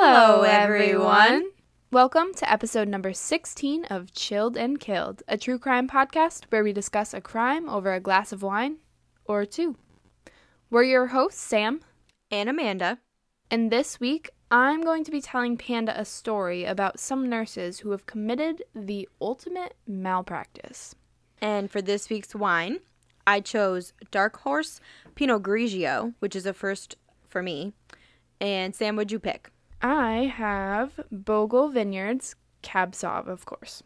Hello, everyone. Welcome to episode number 16 of Chilled and Killed, a true crime podcast where we discuss a crime over a glass of wine or two. We're your hosts, Sam, and Amanda. and this week I'm going to be telling Panda a story about some nurses who have committed the ultimate malpractice. And for this week's wine, I chose Dark Horse Pinot Grigio, which is a first for me. And Sam, what'd you pick? I have Bogle Vineyards Cab Sauv, of course,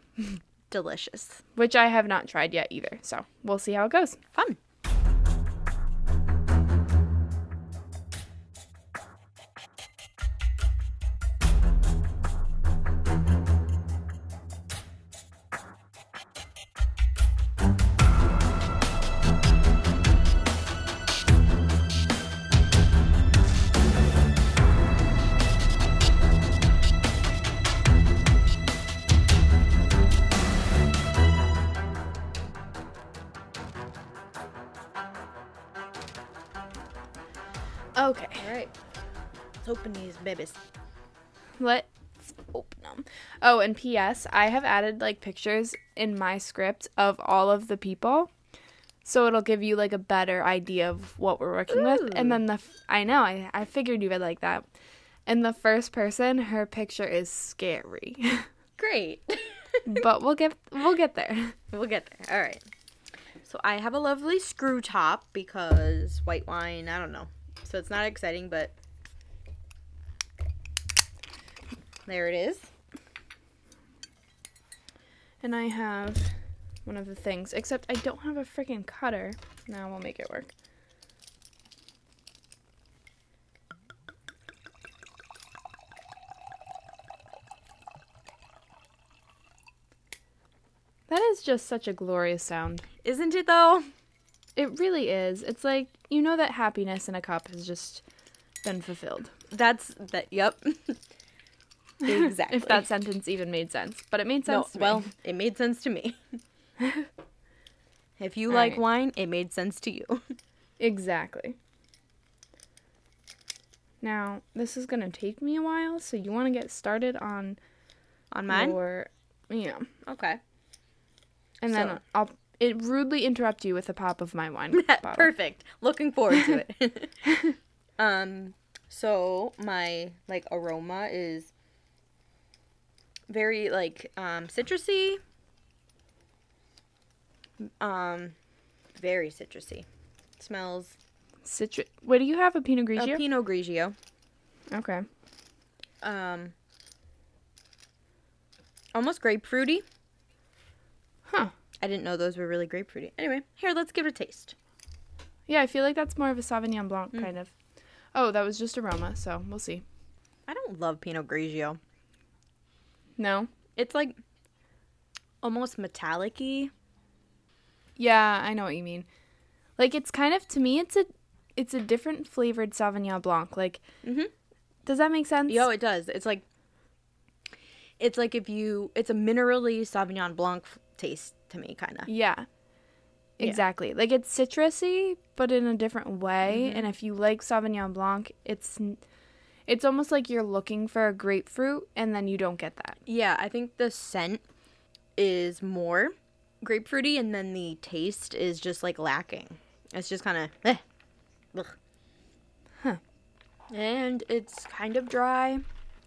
Delicious. which I have not tried yet either. So we'll see how it goes. Fun. Let's open them. Oh, and P.S. I have added like pictures in my script of all of the people, so it'll give you like a better idea of what we're working with. And then the f- I know I I figured you would like that. And the first person, her picture is scary, Great. but we'll get we'll get there. we'll get there. All right. So I have a lovely screw top because white wine, I don't know. So it's not exciting, but there it is. And I have one of the things, except I don't have a freaking cutter. Now we'll make it work. That is just such a glorious sound. Isn't it though? It really is. It's like you know that happiness in a cup has just been fulfilled. That's that. Yep. exactly. If that sentence even made sense, but it made no, sense. me. well, it made sense to me. if you All like right. wine, it made sense to you. Exactly. Now, this is going to take me a while, so you want to get started on On mine. your, you know, Okay. and then I'll it rudely interrupt you with a pop of my wine bottle. Perfect. Looking forward to it. um. So my like aroma is very like um citrusy. Um, very citrusy. smells Citrus. What do you have? A Pinot Grigio. a? Pinot Grigio. okay. Um, almost grapefruity. Huh. I didn't know those were really grapefruity. Anyway, here, let's give it a taste. Yeah, I feel like that's more of a Sauvignon Blanc Mm. kind of. Oh, that was just aroma, so we'll see. I don't love Pinot Grigio. No. It's like almost metallic-y. Yeah, I know what you mean. Like it's kind of to me, it's a it's a different flavored Sauvignon Blanc. Like, mm-hmm. does that make sense? Yo, it does. It's like it's like if you it's a minerally Sauvignon Blanc taste to me, kind of. Yeah. Yeah. Exactly. Like it's citrusy, but in a different way. Mhm. And if you like Sauvignon Blanc, it's it's almost like you're looking for a grapefruit and then you don't get that. Yeah, I think the scent is more grapefruity, and then the taste is just like lacking. It's just kind of. Eh. Huh. And it's kind of dry,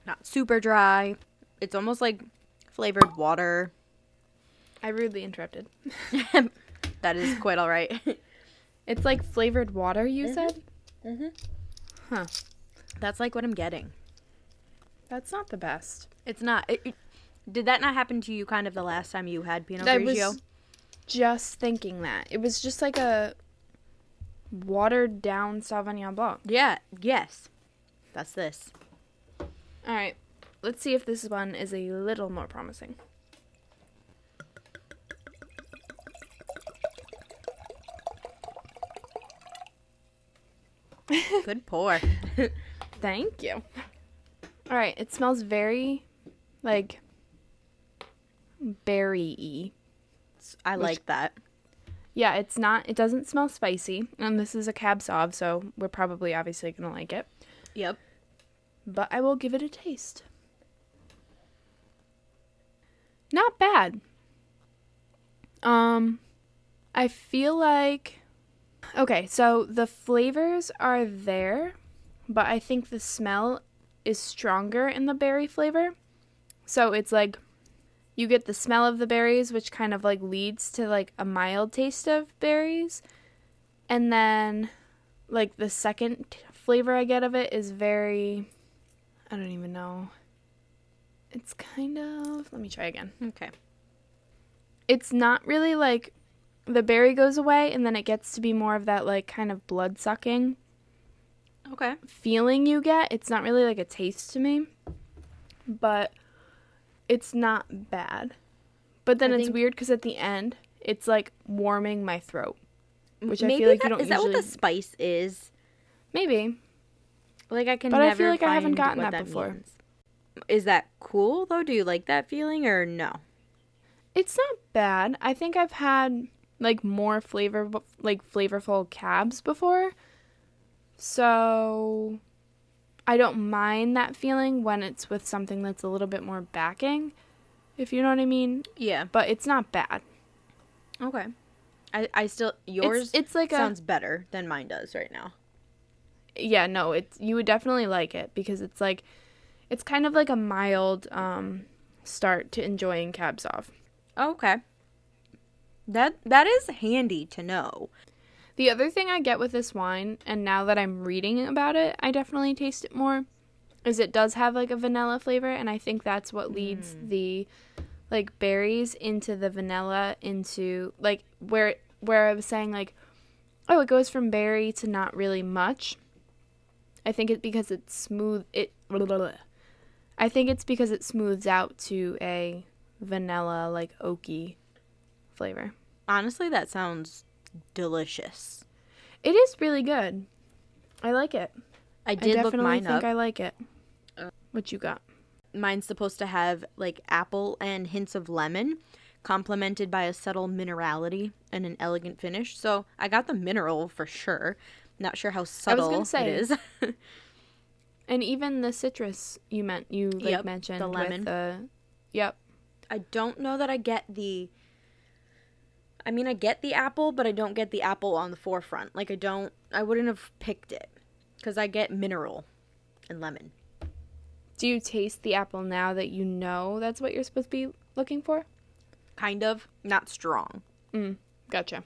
not super dry. It's almost like flavored water. I rudely interrupted. that is quite all right. It's like flavored water, you Mhm. said? Mhm. Huh. That's like what I'm getting. That's not the best. It's not. It, it- did that not happen to you kind of the last time you had Pinot I Grigio? was just thinking that. It was just like a watered down Sauvignon Blanc. Yeah, yes. That's this. All right. Let's see if this one is a little more promising. Good pour. Thank you. All right, it smells very like berry-y. I Which- like that. Yeah, it's not it doesn't smell spicy. And this is a cab sauv, so we're probably obviously going to like it. Yep. but I will give it a taste. Not bad. Um, I feel like. Okay, so the flavors are there, but I think the smell is stronger in the berry flavor. So it's like you get the smell of the berries, which kind of like leads to like a mild taste of berries. And then like the second flavor I get of it is very I don't even know. It's kind of let me try again. Okay. It's not really like the berry goes away and then it gets to be more of that like kind of blood sucking Okay. feeling you get. It's not really like a taste to me, but it's not bad. But then I it's think- weird because at the end, it's like warming my throat. Which I feel like you don't usually. Is that what the spice is? Maybe. Like I can But I never feel like I haven't find gotten what that before. means. Is that cool though? Do you like that feeling or no? It's not bad. I think I've had like more flavor like flavorful cabs before. So I don't mind that feeling when it's with something that's a little bit more backing, if you know what I mean. Yeah. But it's not bad. Okay. I I still yours it's, it's like sounds better than mine does right now. yeah, no, it's you would definitely like it because it's like it's kind of like a mild um start to enjoying cab sauv. Okay. That that is handy to know. The other thing I get with this wine, and now that I'm reading about it, I definitely taste it more, is it does have like a vanilla flavor, and I think that's what leads mm. the like berries into the vanilla into like where where I was saying like, oh, it goes from berry to not really much. I think it's because it's smooth. It. I think it's because it smooths out to a vanilla like oaky flavor. Honestly, that sounds delicious. It is really good. I like it. I I did look definitely mine think up. I like it. What you got? Mine's supposed to have like apple and hints of lemon, complemented by a subtle minerality and an elegant finish. So I got the mineral for sure. Not sure how subtle say. it is. And even the citrus you meant you like Yep, the mentioned lemon. With the, yep. I don't know that I get the. I mean, I get the apple, but I don't get the apple on the forefront. Like I don't. I wouldn't have picked it because I get mineral and lemon. Do you taste the apple now that you know that's what you're supposed to be looking for? Kind of not strong. Mm, gotcha.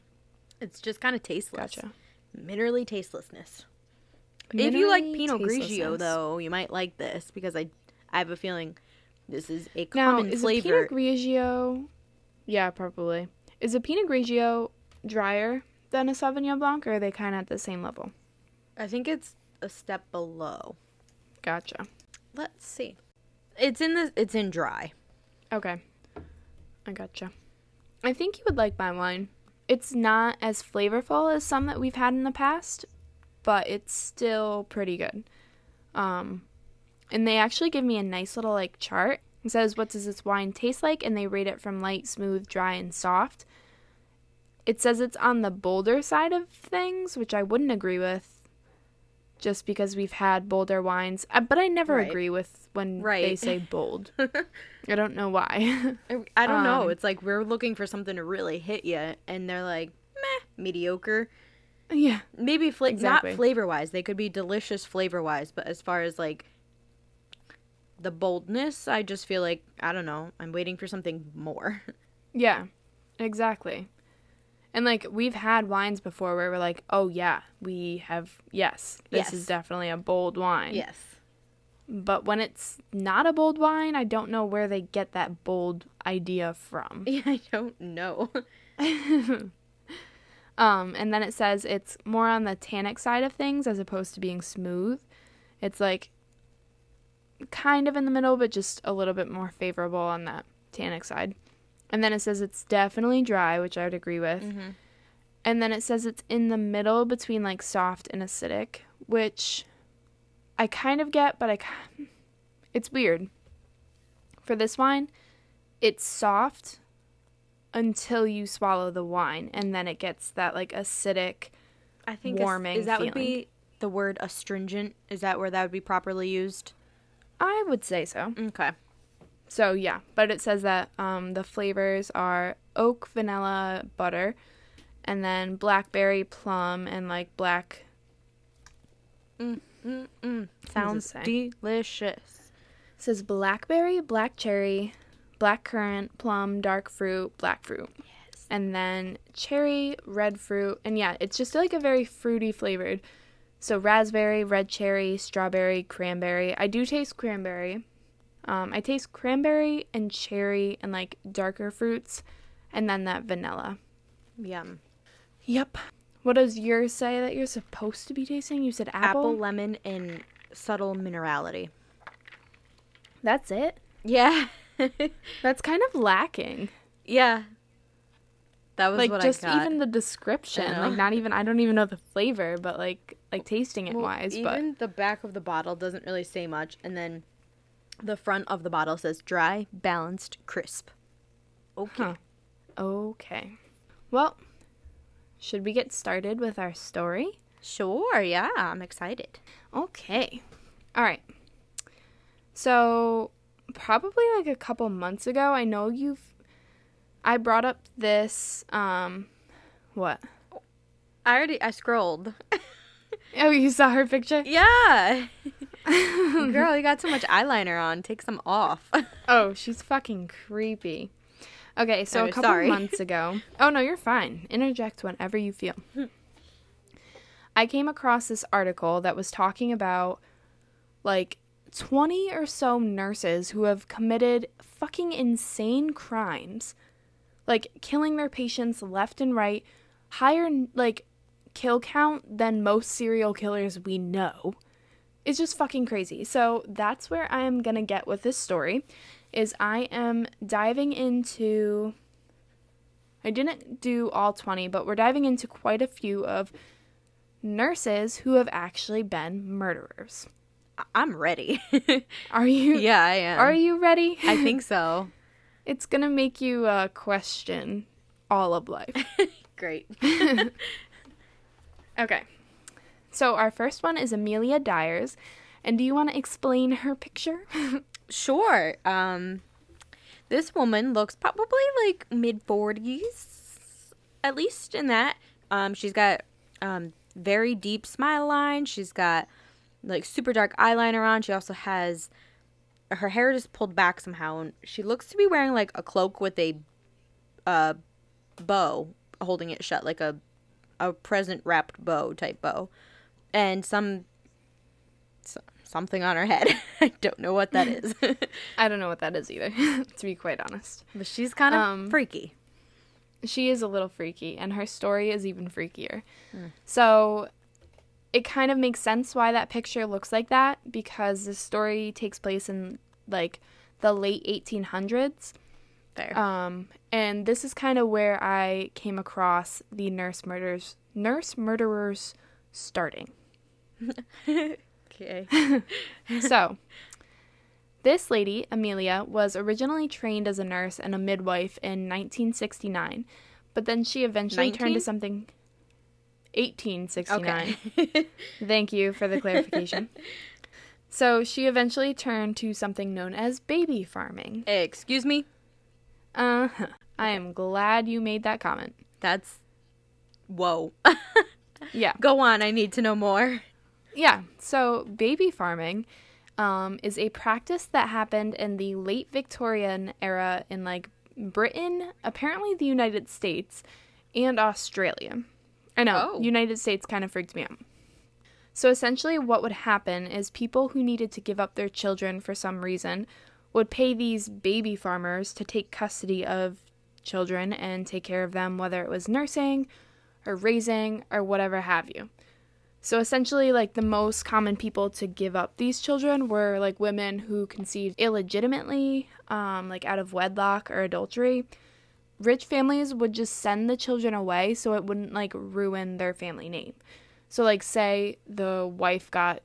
It's just kind of tasteless. Gotcha. Minerally tastelessness. if you like Minerally Pinot Grigio, though, you might like this because I, I have a feeling this is a Now, common is flavor. Pinot Grigio? Yeah, probably. Is a Pinot Grigio drier than a Sauvignon Blanc, or are they kind of at the same level? I think it's a step below. Gotcha. Let's see. It's in the. It's in dry. Okay. I gotcha. I think you would like my wine. It's not as flavorful as some that we've had in the past, but it's still pretty good. Um and they actually give me a nice little like chart. It says what does this wine taste like and they rate it from light, smooth, dry and soft. It says it's on the bolder side of things, which I wouldn't agree with just because we've had bolder wines. Uh, But I never Right. agree with when they say bold. I don't know why. I, don't know. Um, It's like we're looking for something to really hit you, and they're like, meh, mediocre. yeah. Maybe fla- Exactly. not flavor wise. They could be delicious flavor wise, but as far as like the boldness, I just feel like I don't know. I'm waiting for something more. Yeah. Exactly. And like we've had wines before where we're like, "Oh yeah, we have yes, this Yes. is definitely a bold wine." yes. But when it's not a bold wine, I don't know where they get that bold idea from. Yeah, I don't know. Um, and then it says it's more on the tannic side of things as opposed to being smooth. It's like kind of in the middle, but just a little bit more favorable on that tannic side. And then it says it's definitely dry, which I would agree with. Mhm. And then it says it's in the middle between like soft and acidic, which I kind of get, but I it's weird. For this wine, it's soft until you swallow the wine and then it gets that like acidic I think Warming is that would be the word astringent. Is that where that would be properly used? I would say so. Okay. So yeah, but it says that um, the flavors are oak, vanilla, butter, and then blackberry, plum, and like black. Mm-mm. does it Sounds delicious. It says blackberry, black cherry, black currant, plum, dark fruit, black fruit. Yes. and then cherry, red fruit, and yeah, it's just like a very fruity flavored. So raspberry, red cherry, strawberry, cranberry. I do taste cranberry. Um, I taste cranberry and cherry and like darker fruits, and then that vanilla. Yum. Yep. What does yours say that you're supposed to be tasting? You said apple. Apple, lemon, and subtle minerality. That's it. Yeah. That's kind of lacking. yeah. That was like what just I got. Like just even the description, like not even I don't even know the flavor, but like like tasting it Well, wise, but even the back of the bottle doesn't really say much, and then the front of the bottle says dry, balanced, crisp. Okay. Huh. Okay. Well, should we get started with our story? Sure. Yeah, I'm excited. Okay. All right. So, probably like a couple months ago, I know you've I brought up this um what? I already I scrolled. Oh, you saw her picture? yeah. Girl, you got so much eyeliner on. Take some off. Oh, she's fucking creepy. Okay, so Oh, a couple sorry. months ago. Oh no, you're fine. Interject whenever you feel. I came across this article that was talking about like 20 or so nurses who have committed fucking insane crimes. Like killing their patients left and right, higher like kill count than most serial killers we know. It's just fucking crazy. So that's where I am gonna get with this story. Is I am diving into. I didn't do all 20, but we're diving into quite a few of nurses who have actually been murderers. I'm ready. Are you? yeah, I am. Are you ready? I think so. it's gonna make you uh, question all of life. Great. Okay. So our first one is Amelia Dyers. And do you want to explain her picture? Sure. Um, this woman looks probably like mid forties, at least in that. Um, she's got um very deep smile line. She's got like super dark eyeliner on. She also has her hair just pulled back somehow, and she looks to be wearing like a cloak with a uh bow holding it shut, like a a present wrapped bow type bow, and some something on her head. I don't know what that is. I don't know what that is either, to be quite honest. But she's kind of Um, freaky. She is a little freaky, and her story is even freakier. So it kind of makes sense why that picture looks like that because the story takes place in like the late 1800s. There. Um, and this is kind of where I came across the nurse murders, nurse murderers starting. okay. so, this lady, Amelia, was originally trained as a nurse and a midwife in 1969, but then she eventually turned to something. 1869. Okay. Thank you for the clarification. so, she eventually turned to something known as baby farming. Excuse me. Uh huh. I am glad you made that comment. That's whoa. Yeah. Go on. I need to know more. Yeah. So, baby farming um, is a practice that happened in the late Victorian era in like Britain, apparently the United States, and Australia. I know, Oh. United States kind of freaked me out. So, essentially, what would happen is people who needed to give up their children for some reason would pay these baby farmers to take custody of children and take care of them, whether it was nursing or raising or whatever have you. So essentially, like the most common people to give up these children were like women who conceived illegitimately, um, like out of wedlock or adultery. Rich families would just send the children away so it wouldn't like ruin their family name. So, like, say the wife got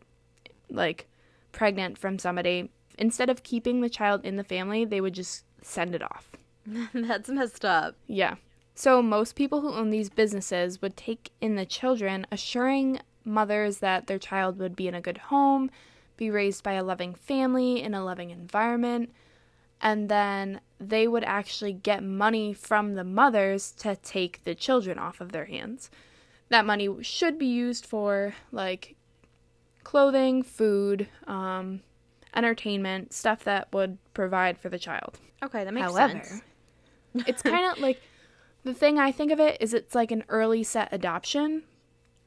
like pregnant from somebody, instead of keeping the child in the family, they would just send it off. That's messed up. Yeah. So most people who own these businesses would take in the children, assuring mothers that their child would be in a good home, be raised by a loving family in a loving environment. And then they would actually get money from the mothers to take the children off of their hands. That money should be used for like clothing, food, um, entertainment, stuff that would provide for the child. Okay, that makes However, sense. it's kind of like the thing I think of it is it's like an early set adoption,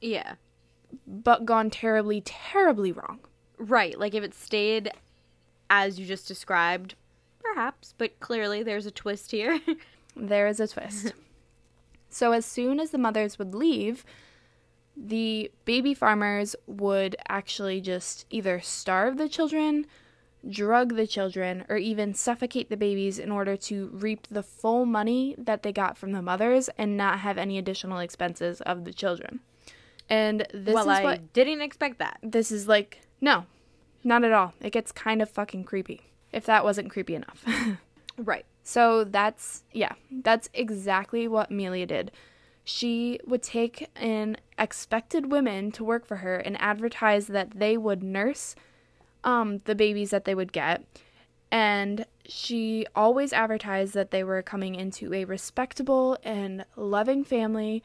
Yeah. but gone terribly, terribly wrong. Right. Like if it stayed as you just described, perhaps, but clearly there's a twist here. There is a twist. so, as soon as the mothers would leave, the baby farmers would actually just either starve the children, drug the children, or even suffocate the babies in order to reap the full money that they got from the mothers and not have any additional expenses of the children. And this well, is I what didn't expect that. this is like no, not at all. It gets kind of fucking creepy. If that wasn't creepy enough. Right. So that's, yeah, that's exactly what Melia did. She would take in expected women to work for her and advertise that they would nurse um, the babies that they would get. And she always advertised that they were coming into a respectable and loving family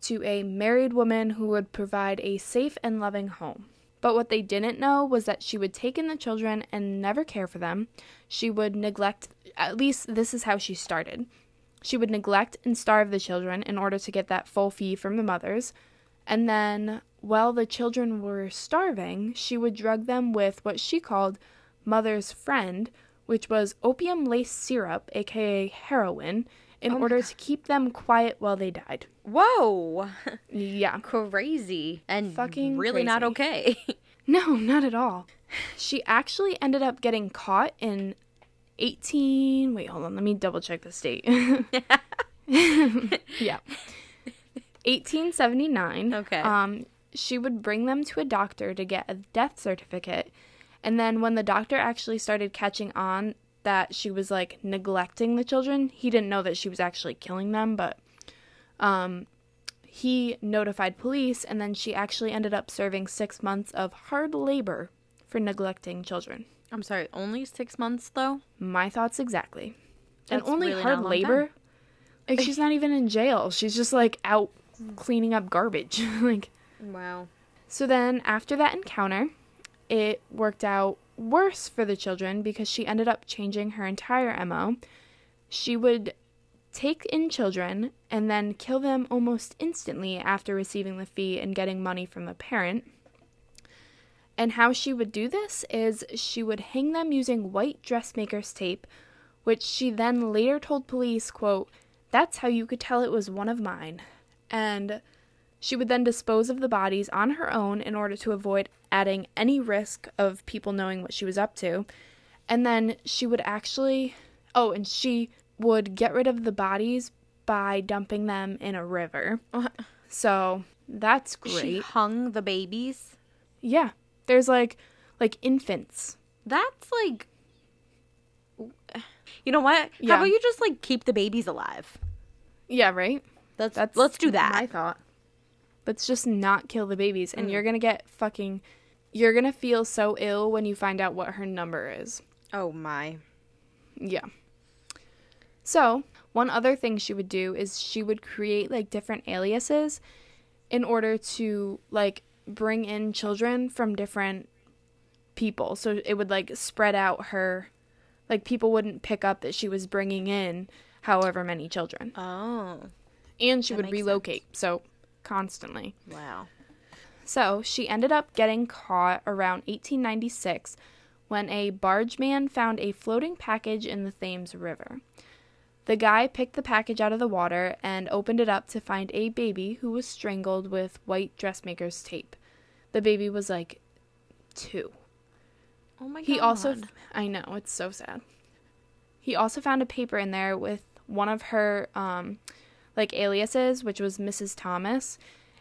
to a married woman who would provide a safe and loving home. But what they didn't know was that she would take in the children and never care for them. She would neglect, at least this is how she started. She would neglect and starve the children in order to get that full fee from the mothers. And then, while the children were starving, she would drug them with what she called mother's friend, which was opium lace syrup, aka heroin, in Oh order to keep them quiet while they died. Whoa. Yeah. crazy. And Fucking really not okay. No, not at all. She actually ended up getting caught in 18. Wait, hold on. Let me double check the state. yeah. 1879. Okay. Um, she would bring them to a doctor to get a death certificate. And then when the doctor actually started catching on that she was like neglecting the children, he didn't know that she was actually killing them, but um, he notified police, and then she actually ended up serving six months of hard labor for neglecting children. I'm sorry, only six months though? My thoughts exactly. and only really hard not a long labor. Like she's not even in jail. She's just like out cleaning up garbage. like Wow. so then after that encounter, it worked out worse for the children because she ended up changing her entire MO. She would take in children and then kill them almost instantly after receiving the fee and getting money from the parent. And how she would do this is she would hang them using white dressmaker's tape, which she then later told police, quote, "That's how you could tell it was one of mine." And she would then dispose of the bodies on her own in order to avoid adding any risk of people knowing what she was up to. And then she would actually, oh, and she would get rid of the bodies by dumping them in a river. So that's great. She hung the babies. Yeah. There's like like infants. That's like You know what? Yeah. How about you just like keep the babies alive? Yeah, right? That's, That's let's do that. I thought. Let's just not kill the babies and Mm. you're going to get fucking you're going to feel so ill when you find out what her number is. oh my. Yeah. So, one other thing she would do is she would create like different aliases in order to like bring in children from different people. So it would like spread out her like people wouldn't pick up that she was bringing in however many children. Oh. And she That would relocate. So constantly. Wow. So she ended up getting caught around 1896 when a bargeman found a floating package in the Thames River. The guy picked the package out of the water and opened it up to find a baby who was strangled with white dressmaker's tape. The baby was like two. Oh my god. He also, I know, it's so sad. He also found a paper in there with one of her, um, like aliases, which was Mrs. Thomas,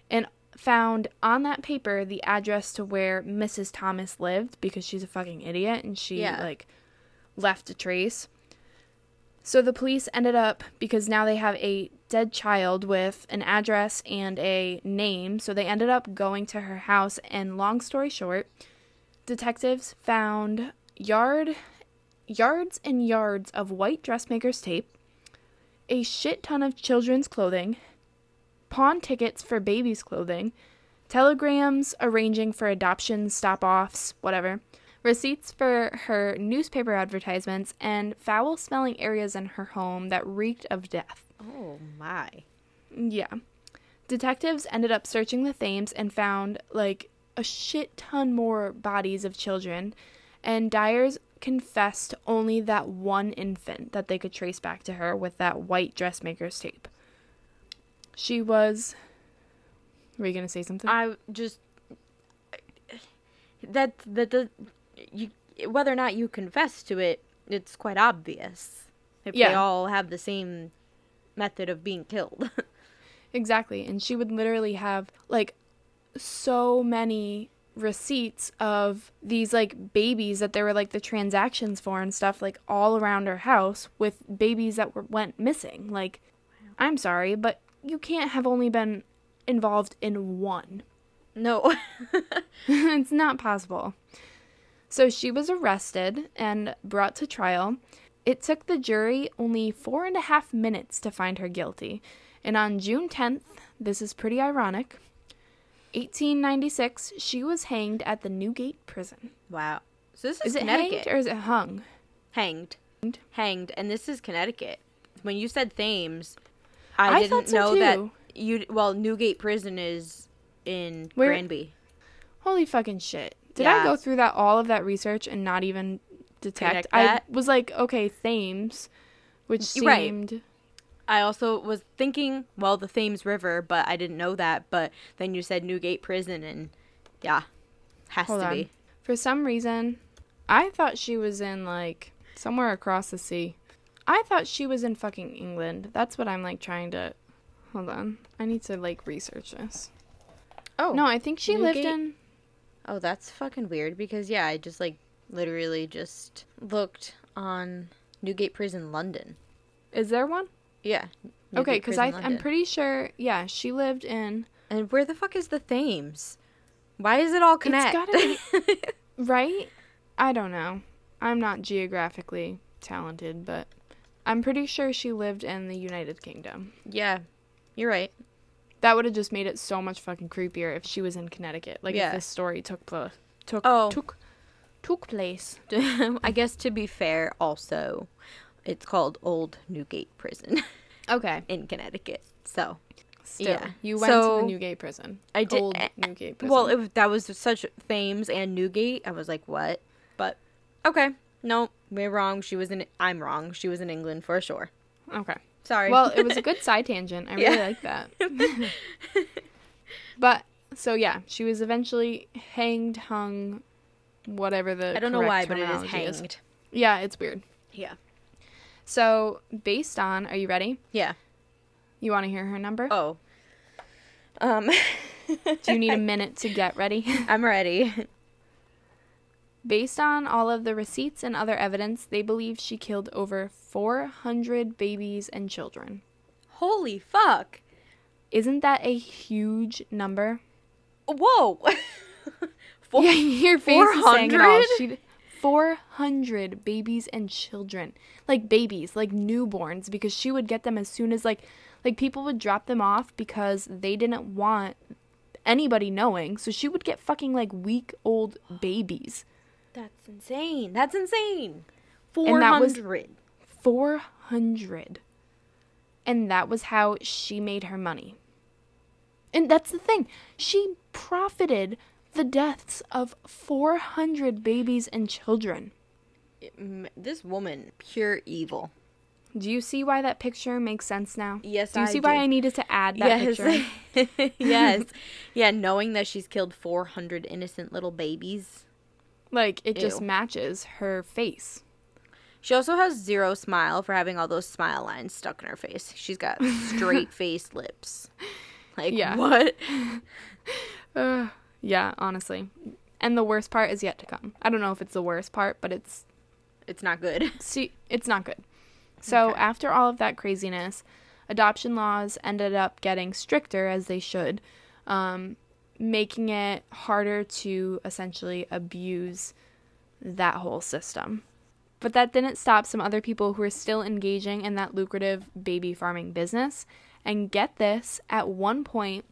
and found on that paper the address to where Mrs. Thomas lived because she's a fucking idiot and she Yeah. like left a trace. So the police ended up because now they have a dead child with an address and a name. So they ended up going to her house and long story short, detectives found yard yards and yards of white dressmaker's tape, a shit ton of children's clothing, pawn tickets for babies' clothing, telegrams arranging for adoption stop offs, whatever, receipts for her newspaper advertisements, and foul smelling areas in her home that reeked of death. Oh my. Yeah. Detectives ended up searching the Thames and found like a shit ton more bodies of children, and Dyers confessed only that one infant that they could trace back to her with that white dressmaker's tape. She was. Were you gonna say something? I just that that the you whether or not you confess to it, it's quite obvious if they all have the same method of being killed. Exactly. And she would literally have like so many receipts of these like babies that there were like the transactions for and stuff like all around her house with babies that were went missing. Like I'm sorry, but you can't have only been involved in one. no. it's not possible. So she was arrested and brought to trial. It took the jury only four and a half minutes to find her guilty. And on June 10th, this is pretty ironic, 1896, she was hanged at the Newgate prison. wow. So this is, Is it Connecticut. hanged or is it hung? hanged. Hanged. Hanged. And this is Connecticut. When you said Thames, I, I didn't so know that you well, Newgate Prison is in Where- Granby. Holy fucking shit. Did I go through that all of that research and not even detect? I was like, okay, Thames, which Right. seemed I also was thinking, well, the Thames River, but I didn't know that. But then you said Newgate Prison, and yeah, has Hold to on. be. For some reason, I thought she was in like somewhere across the sea. I thought she was in fucking England. That's what I'm like trying to. Hold on. I need to like research this. Oh No, I think she lived in. Oh, that's fucking weird because yeah, I just like literally just looked on Newgate Prison, London. Is there one? Yeah. okay, because I'm pretty sure. Yeah, she lived in. And where the fuck is the Thames? Why is it all connect? gotta Right? I don't know. I'm not geographically talented, but I'm pretty sure she lived in the United Kingdom. yeah, you're right. That would have just made it so much fucking creepier if she was in Connecticut. Like Yeah. if this story took place. Took Oh. took took place. I guess to be fair, also, it's called Old Newgate Prison Okay. in Connecticut. So Still, Yeah. you went to the Newgate prison. I did- Old eh, Newgate prison. Well, it, that was such Thames and Newgate. I was like, what? But okay, no, we're wrong. She was in. I'm wrong. She was in England for sure. okay. Sorry. Well, it was a good side tangent. I really like that. but so yeah, she was eventually hanged, hung, whatever the I don't know why, but it is hanged. Yeah, it's weird. Yeah. So based on, are you ready? Yeah. You want to hear her number? Oh. Um. Do you need a minute to get ready? I'm ready. Based on all of the receipts and other evidence, they believe she killed over 400 babies and children. Holy fuck! Isn't that a huge number? Whoa. Four- yeah, your face is saying it all. 400? She, 400 babies and children. Like babies, like newborns, because she would get them as soon as, like, like people would drop them off because they didn't want anybody knowing. So she would get fucking, like, week old babies. That's insane. That's insane. Four And that was- 400. And that was how she made her money. And that's the thing. She profited the deaths of 400 babies and children. This woman, pure evil. Do you see why that picture makes sense now? Yes, Do you I see why. I needed to add that picture? yes. yes. Yeah, knowing that she's killed 400 innocent little babies. Like, it just matches her face. She also has zero smile for having all those smile lines stuck in her face. She's got straight face lips. Like, Yeah. what? Ugh. yeah, honestly. And the worst part is yet to come. I don't know if it's the worst part, but it's It's not good. See, it's not good. So Okay. after all of that craziness, adoption laws ended up getting stricter as they should. Um, making it harder to essentially abuse that whole system. But that didn't stop some other people who were still engaging in that lucrative baby farming business. And get this, at one point,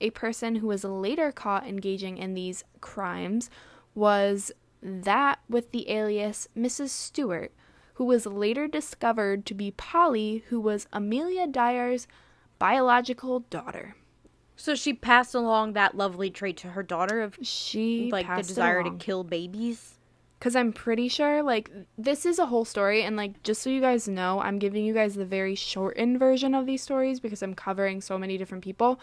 a person who was later caught engaging in these crimes was that with the alias Mrs. Stewart, who was later discovered to be Polly, who was Amelia Dyer's biological daughter. So she passed along that lovely trait to her daughter of She like the desire to kill babies. Because I'm pretty sure, like, this is a whole story, and, like, just so you guys know, I'm giving you guys the very shortened version of these stories because I'm covering so many different people.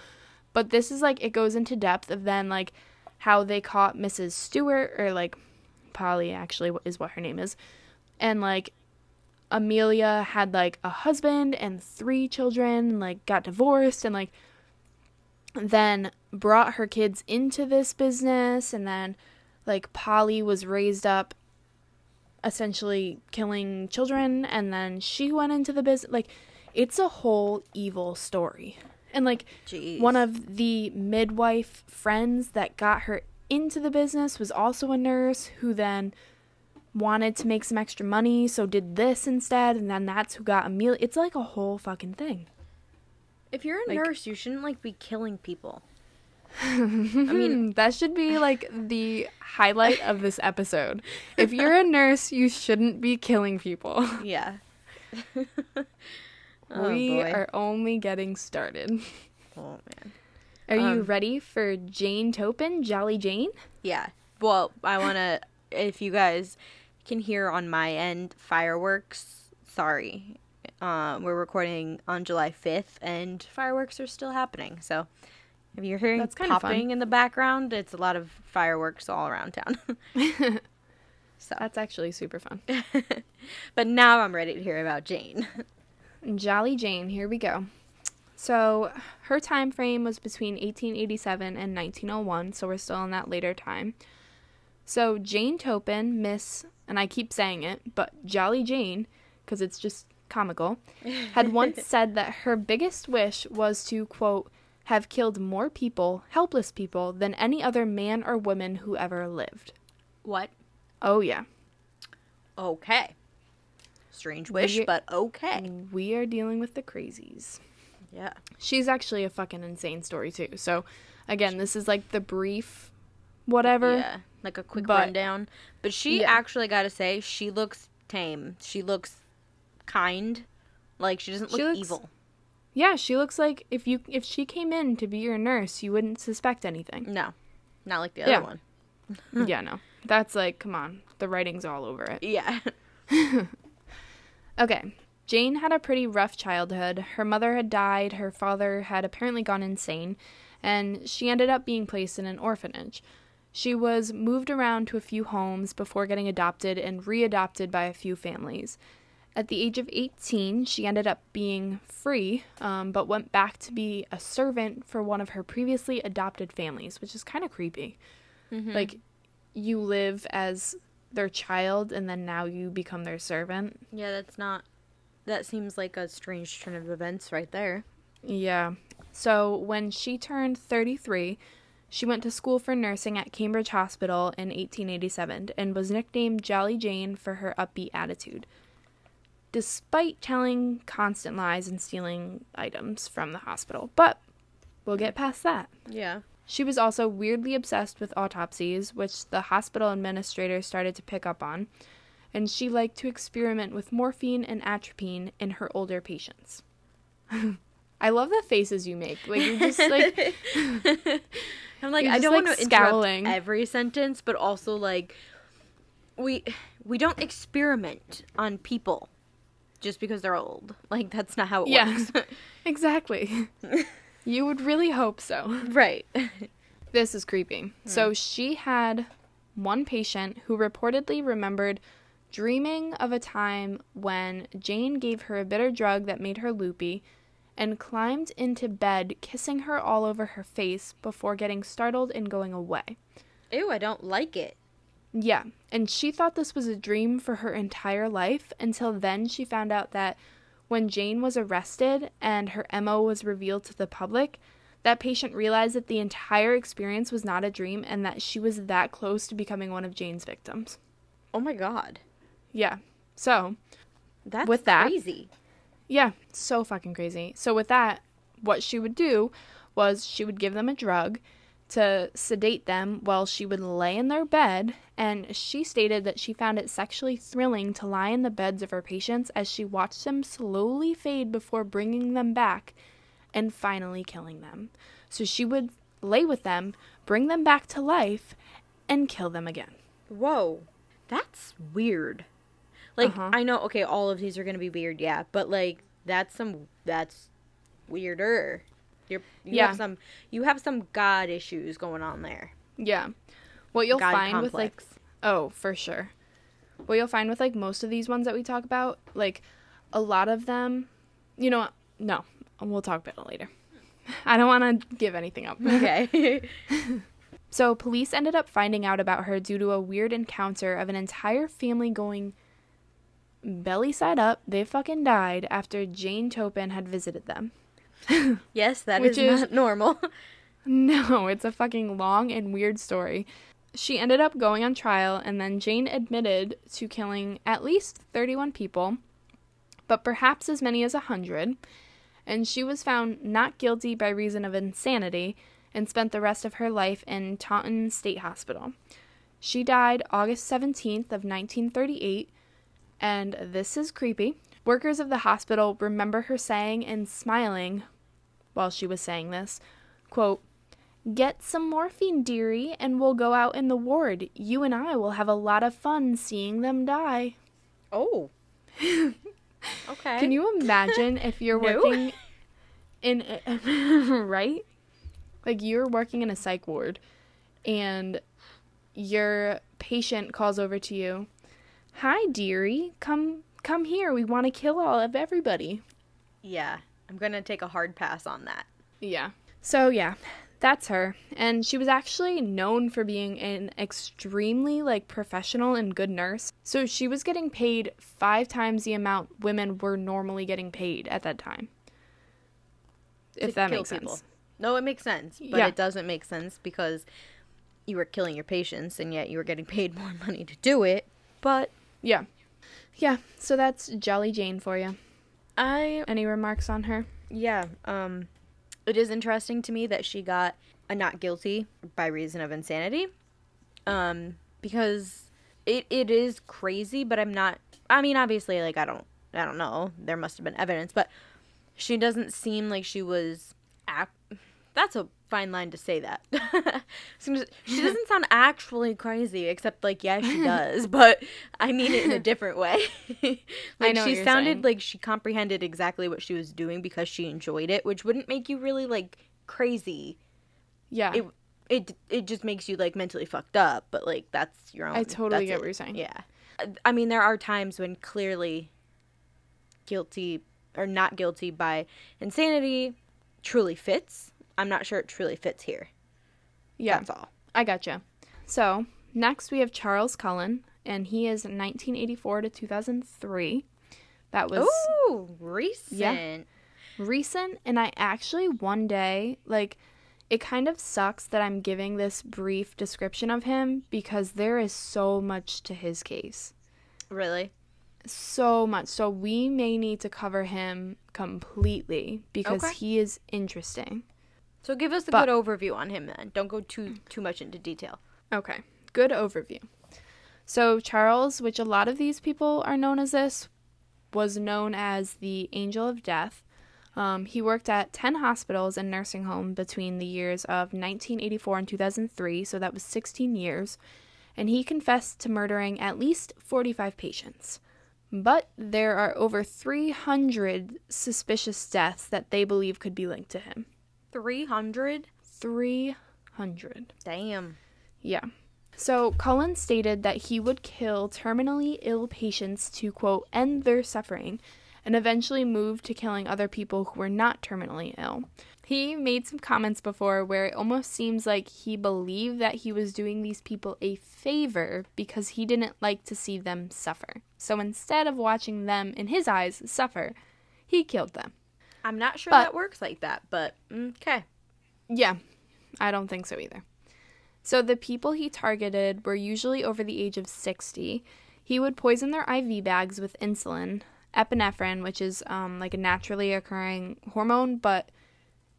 But this is, like, it goes into depth of then, like, how they caught Mrs. Stewart, or, like, Polly, actually, is what her name is. And, like, Amelia had, like, a husband and three children, and, like, got divorced, and, like, then brought her kids into this business, and then like Polly was raised up essentially killing children and then she went into the business like it's a whole evil story. And like Jeez. one of the midwife friends that got her into the business was also a nurse who then wanted to make some extra money so did this instead and then that's who got Amelia. It's like a whole fucking thing. If you're a like- nurse, you shouldn't like be killing people. I mean, that should be like the highlight of this episode. If you're a nurse, you shouldn't be killing people. Yeah. oh we boy. are only getting started. oh man. Are you Um, ready for Jane Toppan, Jolly Jane? Yeah. Well, I want to if you guys can hear on my end fireworks, sorry. Uh, we're recording on July 5th and fireworks are still happening. So, if you're hearing That's kinda popping in the background, it's a lot of fireworks all around town. so, That's actually super fun. but now I'm ready to hear about Jane. Jolly Jane, here we go. So, her time frame was between 1887 and 1901, so we're still in that later time. So, Jane Toppan, Miss, and I keep saying it, but Jolly Jane, because it's just comical, had once said that her biggest wish was to, quote, have killed more people, helpless people, than any other man or woman who ever lived. What? Oh, yeah. Okay. Strange wish, We- but okay. We are dealing with the crazies. Yeah. She's actually a fucking insane story too. So, again, this is like the brief whatever. Yeah, like a quick but- rundown. But she Yeah. actually got to say, she looks tame. She looks kind. Like she doesn't She look looks- evil. Yeah, she looks like if you if she came in to be your nurse, you wouldn't suspect anything. No, not like the other Yeah. one. yeah, no. That's like, come on. The writing's all over it. Yeah. Okay. Jane had a pretty rough childhood. Her mother had died, her father had apparently gone insane, and she ended up being placed in an orphanage. She was moved around to a few homes before getting adopted and readopted by a few families. At the age of 18, she ended up being free, um, but went back to be a servant for one of her previously adopted families, which is kind of creepy. Like, you live as their child and then now you become their servant. yeah, that's not. That seems like a strange turn of events right there. Yeah. So when she turned 33, she went to school for nursing at Cambridge Hospital in 1887 and was nicknamed Jolly Jane for her upbeat attitude. Despite telling constant lies and stealing items from the hospital. But we'll get past that. Yeah. She was also weirdly obsessed with autopsies, which the hospital administrator started to pick up on, and she liked to experiment with morphine and atropine in her older patients. I love the faces you make. Like you're just like I'm like I don't like, want to scowling. interrupt every sentence, but also like we we don't experiment on people just because they're old. Like that's not how it Yeah. works. exactly. you would really hope so. right. This is creepy. So hmm. she had one patient who reportedly remembered dreaming of a time when Jane gave her a bitter drug that made her loopy and climbed into bed, kissing her all over her face before getting startled and going away. Ew, I don't like it. Yeah, and she thought this was a dream for her entire life until then she found out that when Jane was arrested and her MO was revealed to the public, that patient realized that the entire experience was not a dream and that she was that close to becoming one of Jane's victims. Oh my god. Yeah. So, That's With that- crazy. yeah, so fucking crazy. So, with that, what she would do was she would give them a drug to sedate them while she would lay in their bed. And she stated that she found it sexually thrilling to lie in the beds of her patients as she watched them slowly fade before bringing them back and finally killing them. So, she would lay with them, bring them back to life, and kill them again. Whoa. That's weird. Like Uh-huh. I know okay, all of these are going to be weird, yeah, but like that's some that's weirder. You're, you Yeah. have some you have some god issues going on there. Yeah. What you'll god find with like oh, for sure. What you'll find with like most of these ones that we talk about, like a lot of them, you know, what? no, um, we'll talk about it later. I don't want to give anything up. okay. So, police ended up finding out about her due to a weird encounter of an entire family going belly side up. They fucking died after Jane Toppan had visited them. yes, that Which is is- not normal. No, it's a fucking long and weird story. She ended up going on trial, and then Jane admitted to killing at least 31 people, but perhaps as many as 100. And she was found not guilty by reason of insanity and spent the rest of her life in Taunton State Hospital. She died August 17th of 1938, and this is creepy. Workers of the hospital remember her saying and smiling while she was saying this, quote, Get some morphine, dearie, and we'll go out in the ward. You and I will have a lot of fun seeing them die. Oh. okay. Can you imagine if you're No. working in right? Like you're working in a psych ward and your patient calls over to you. Hi, dearie. Come come here. We want to kill all of everybody. Yeah. I'm going to take a hard pass on that. Yeah. So yeah, that's her. And she was actually known for being an extremely like professional and good nurse. So she was getting paid 5 times the amount women were normally getting paid at that time. If that makes people. sense. No, it makes sense, but Yeah. it doesn't make sense because you were killing your patients and yet you were getting paid more money to do it. But Yeah. Yeah, so that's Jolly Jane for you. I Any remarks on her? yeah, um it is interesting to me that she got a not guilty by reason of insanity. Um because it it is crazy, but I'm not I mean obviously like I don't I don't know. There must have been evidence, but she doesn't seem like she was act that's a fine line to say that. She doesn't sound actually crazy, except like yeah, she does, but I mean it in a different way. like I know she sounded saying. like she comprehended exactly what she was doing because she enjoyed it, which wouldn't make you really like crazy. Yeah. It it it just makes you like mentally fucked up, but like that's your own. I totally get it. what you're saying. Yeah, I mean there are times when clearly guilty or not guilty by insanity truly fits. I'm not sure it truly fits here. yeah. That's all. I gotcha. So, next we have Charles Cullen, and he is 1984 to 2003. That was Ooh, recent. Yeah, recent, and I actually one day, like, it kind of sucks that I'm giving this brief description of him because there is so much to his case. Really? So much. So, we may need to cover him completely because Okay. he is interesting. So give us a But- good overview on him then. Don't go too too much into detail. Okay, good overview. So, Charles, which a lot of these people are known as this, was known as the Angel of Death. Um, he worked at 10 hospitals and nursing homes between the years of 1984 and 2003, so that was 16 years, and he confessed to murdering at least 45 patients. But there are over 300 suspicious deaths that they believe could be linked to him. Three hundred. 300. Damn. Yeah. So Cullen stated that he would kill terminally ill patients to, quote, end their suffering, and eventually move to killing other people who were not terminally ill. He made some comments before where it almost seems like he believed that he was doing these people a favor because he didn't like to see them suffer. So instead of watching them, in his eyes, suffer, he killed them. I'm not sure But- that works like that, but okay. Yeah, I don't think so either. So the people he targeted were usually over the age of 60. He would poison their IV bags with insulin, epinephrine, which is um, like a naturally occurring hormone, but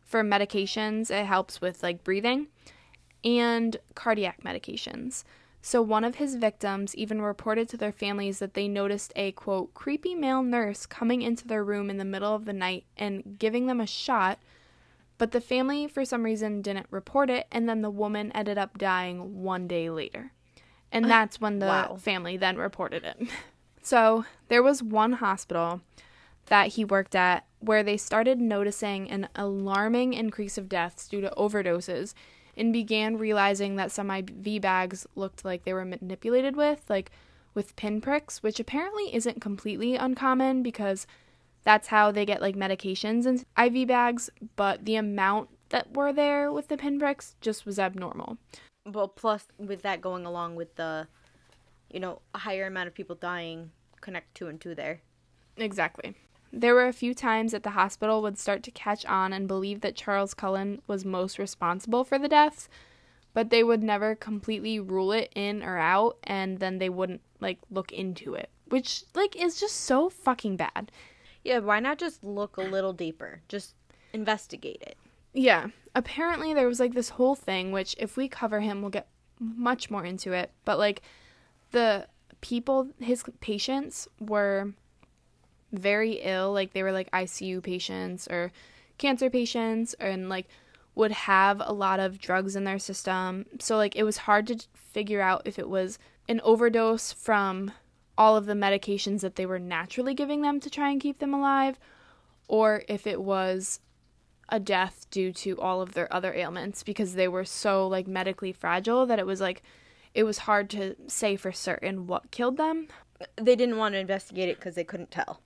for medications, it helps with like breathing, and cardiac medications. So one of his victims even reported to their families that they noticed a quote creepy male nurse coming into their room in the middle of the night and giving them a shot but the family, for some reason, didn't report it, and then the woman ended up dying one day later. And that's when the wow. family then reported it. So there was one hospital that he worked at where they started noticing an alarming increase of deaths due to overdoses and began realizing that some IV bags looked like they were manipulated with, like with pinpricks, which apparently isn't completely uncommon because that's how they get like medications and IV bags, but the amount that were there with the pinpricks just was abnormal. Well, plus with that going along with the, you know, a higher amount of people dying, connect two and two there. Exactly. There were a few times that the hospital would start to catch on and believe that Charles Cullen was most responsible for the deaths, but they would never completely rule it in or out and then they wouldn't like look into it, which like is just so fucking bad. Yeah, why not just look a little deeper? Just investigate it. Yeah. Apparently, there was like this whole thing, which if we cover him, we'll get much more into it. But like the people, his patients were very ill. Like they were like ICU patients or cancer patients and like would have a lot of drugs in their system. So like it was hard to figure out if it was an overdose from all of the medications that they were naturally giving them to try and keep them alive, or if it was a death due to all of their other ailments because they were so like medically fragile that it was like it was hard to say for certain what killed them. They didn't want to investigate it because they couldn't tell.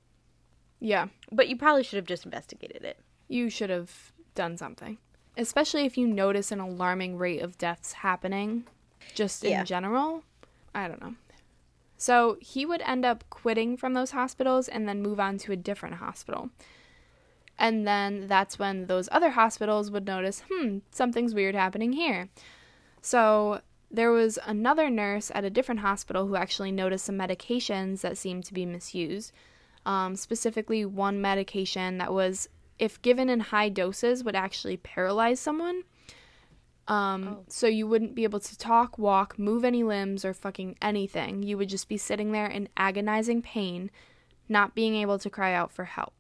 Yeah. But you probably should have just investigated it. You should have done something. Especially if you notice an alarming rate of deaths happening just in yeah. general. I don't know. So he would end up quitting from those hospitals and then move on to a different hospital. And then that's when those other hospitals would notice, hmm, something's weird happening here. So there was another nurse at a different hospital who actually noticed some medications that seemed to be misused. Um, specifically, one medication that was, if given in high doses, would actually paralyze someone. Um, oh. So you wouldn't be able to talk, walk, move any limbs, or fucking anything. You would just be sitting there in agonizing pain, not being able to cry out for help.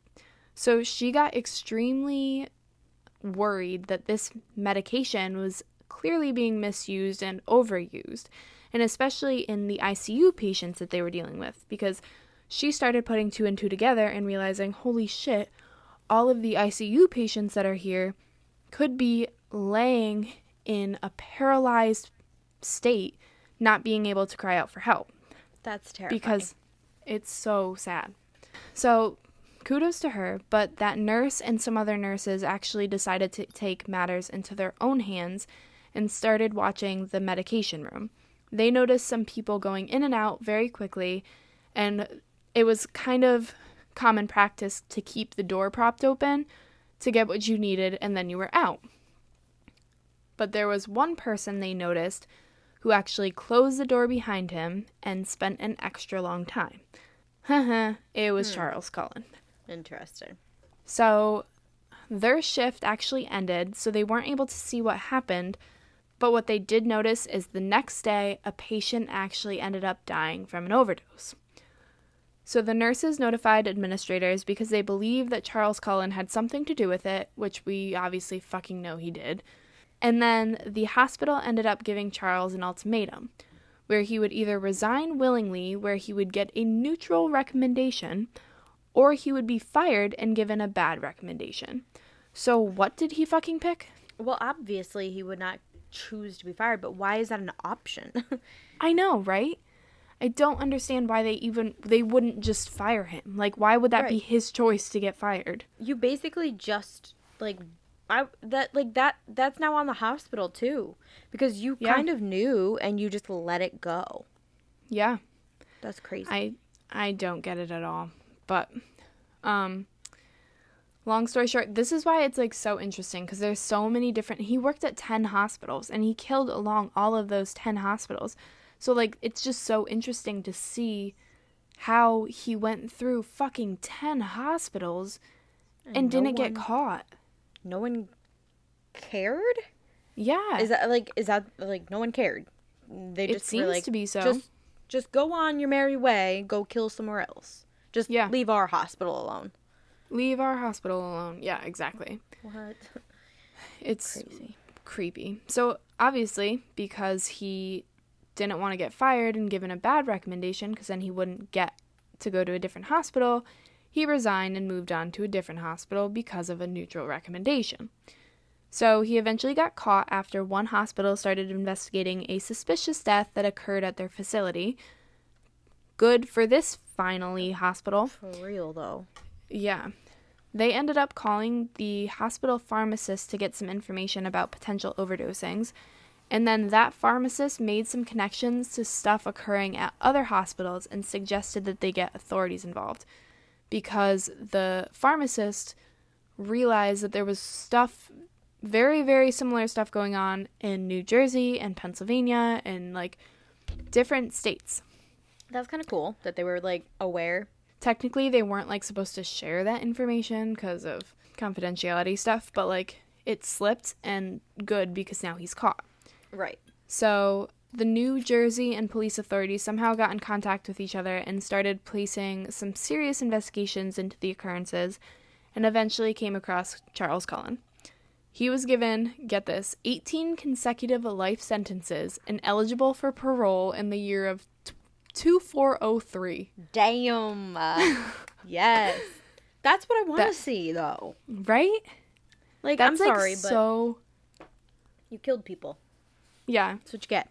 So she got extremely worried that this medication was clearly being misused and overused, and especially in the ICU patients that they were dealing with, because she started putting two and two together and realizing, holy shit, all of the ICU patients that are here could be laying in a paralyzed state, not being able to cry out for help. That's terrible. Because it's so sad. So, kudos to her, but that nurse and some other nurses actually decided to take matters into their own hands and started watching the medication room. They noticed some people going in and out very quickly, and it was kind of common practice to keep the door propped open to get what you needed and then you were out but there was one person they noticed who actually closed the door behind him and spent an extra long time. it was hmm. Charles Cullen. Interesting. So their shift actually ended, so they weren't able to see what happened. But what they did notice is the next day, a patient actually ended up dying from an overdose. So the nurses notified administrators because they believed that Charles Cullen had something to do with it, which we obviously fucking know he did. And then the hospital ended up giving Charles an ultimatum where he would either resign willingly, where he would get a neutral recommendation, or he would be fired and given a bad recommendation. So, what did he fucking pick? Well, obviously, he would not choose to be fired, but why is that an option? I know, right? I don't understand why they even they wouldn't just fire him. Like why would that right. be his choice to get fired? You basically just like I that like that that's now on the hospital too because you yeah. kind of knew and you just let it go. Yeah. That's crazy. I I don't get it at all. But um long story short, this is why it's like so interesting because there's so many different. He worked at 10 hospitals and he killed along all of those 10 hospitals. So, like, it's just so interesting to see how he went through fucking 10 hospitals and, no didn't get caught. No one cared. Yeah. Is that like? Is that like no one cared? They it just seems were like, to be so. just just go on your merry way. Go kill somewhere else. Just Yeah. leave our hospital alone. Leave our hospital alone. Yeah, exactly. What? It's Crazy. creepy. So, obviously, because he didn't want to get fired and given a bad recommendation, because then he wouldn't get to go to a different hospital, he resigned and moved on to a different hospital because of a neutral recommendation. So, he eventually got caught after one hospital started investigating a suspicious death that occurred at their facility. Good for this finally hospital. For real though. Yeah. They ended up calling the hospital pharmacist to get some information about potential overdosings. And then that pharmacist made some connections to stuff occurring at other hospitals and suggested that they get authorities involved. Because the pharmacist realized that there was stuff, very, very similar stuff going on in New Jersey and Pennsylvania and like different states. That was kind of cool that they were like aware. technically they weren't like supposed to share that information because of confidentiality stuff but like it slipped and good because now he's caught Right. so the new jersey and police authorities somehow got in contact with each other and started placing some serious investigations into the occurrences and eventually came across charles cullen he was given get this 18 consecutive life sentences and eligible for parole in the year of t- 2403 Damn. Yes. That's what I want to see though. right Like That's I'm like sorry, but so you killed people. Yeah. That's what you get.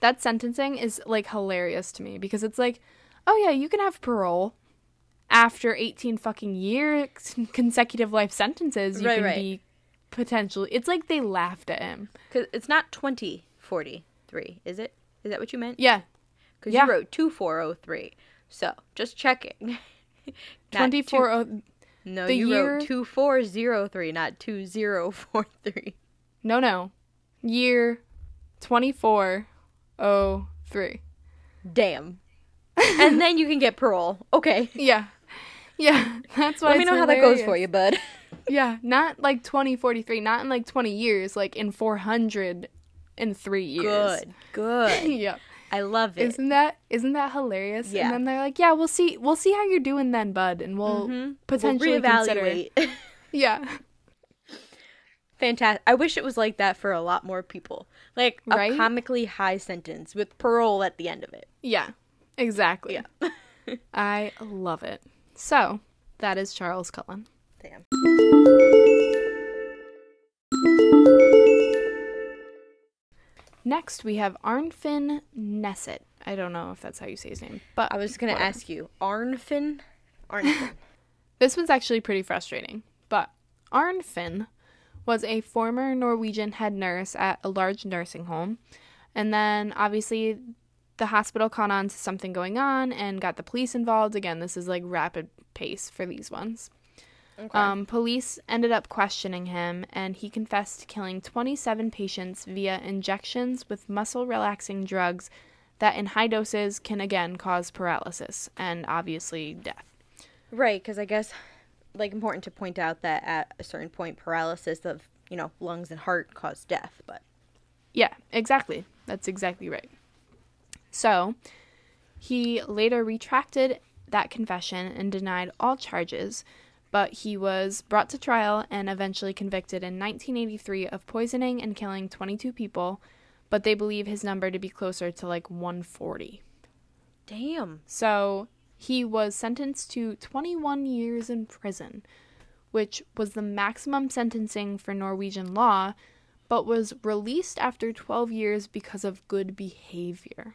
That sentencing is like hilarious to me because it's like, oh yeah, you can have parole after 18 fucking year consecutive life sentences. You Right, can right. be potentially. It's like they laughed at him. Cuz it's not 2043, is it? Is that what you meant? Yeah, Cuz Yeah. you wrote 2403. So, just checking. Not two- 24. oh, No, the you year- wrote 2403, not 2043. no, no, year 2403. Damn. and then you can get parole. Okay. Yeah, yeah. That's why. Let me know how that goes for you, bud. Yeah, not like 2043, not in like 20 years, like in 403 years. Good. Good. yeah. I love it. Isn't that isn't that hilarious? Yeah. And then they're like, "Yeah, we'll see we'll see how you're doing then, bud, and we'll Mhm. potentially we'll consider." reevaluate. Yeah. Fantastic. I wish it was like that for a lot more people. Like a Right? comically high sentence with parole at the end of it. Yeah. Exactly. Yeah. I love it. So, that is Charles Cullen. Damn. Next, we have Arnfinn Nesset. I don't know if that's how you say his name, but I was gonna ask you, Arnfinn? Arnfinn. This one's actually pretty frustrating, but Arnfinn was a former Norwegian head nurse at a large nursing home. And then obviously the hospital caught on to something going on and got the police involved. Again, this is like rapid pace for these ones. Okay. Um, police ended up questioning him, and he confessed to killing 27 patients via injections with muscle relaxing drugs that, in high doses, can again cause paralysis and obviously death. right, because I guess like important to point out that at a certain point paralysis of, you know, lungs and heart cause death, but Yeah, exactly. That's exactly right. So, he later retracted that confession and denied all charges, but he was brought to trial and eventually convicted in 1983 of poisoning and killing 22 people, but they believe his number to be closer to like 140. damn. So, he was sentenced to 21 years in prison, which was the maximum sentencing for Norwegian law, but was released after 12 years because of good behavior.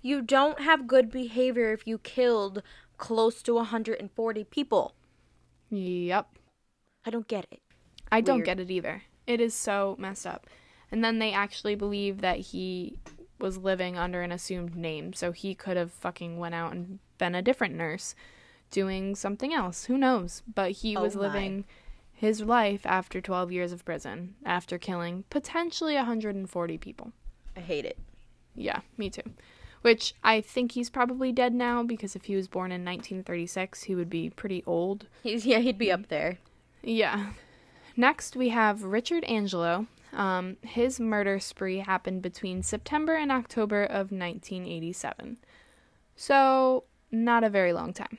You don't have good behavior if you killed close to 140 people. Yep. I don't get it. I don't get it either. It is so messed up. And then they actually believe that he was living under an assumed name, so he could have fucking went out and been a different nurse doing something else. Who knows? But he Oh was my. living his life after 12 years of prison, after killing potentially 140 people. I hate it. Yeah, me too. Which I think he's probably dead now because if he was born in 1936, he would be pretty old. He's yeah, he'd be up there. Yeah. Next, we have Richard Angelo. Um, his murder spree happened between September and October of 1987. So, not a very long time.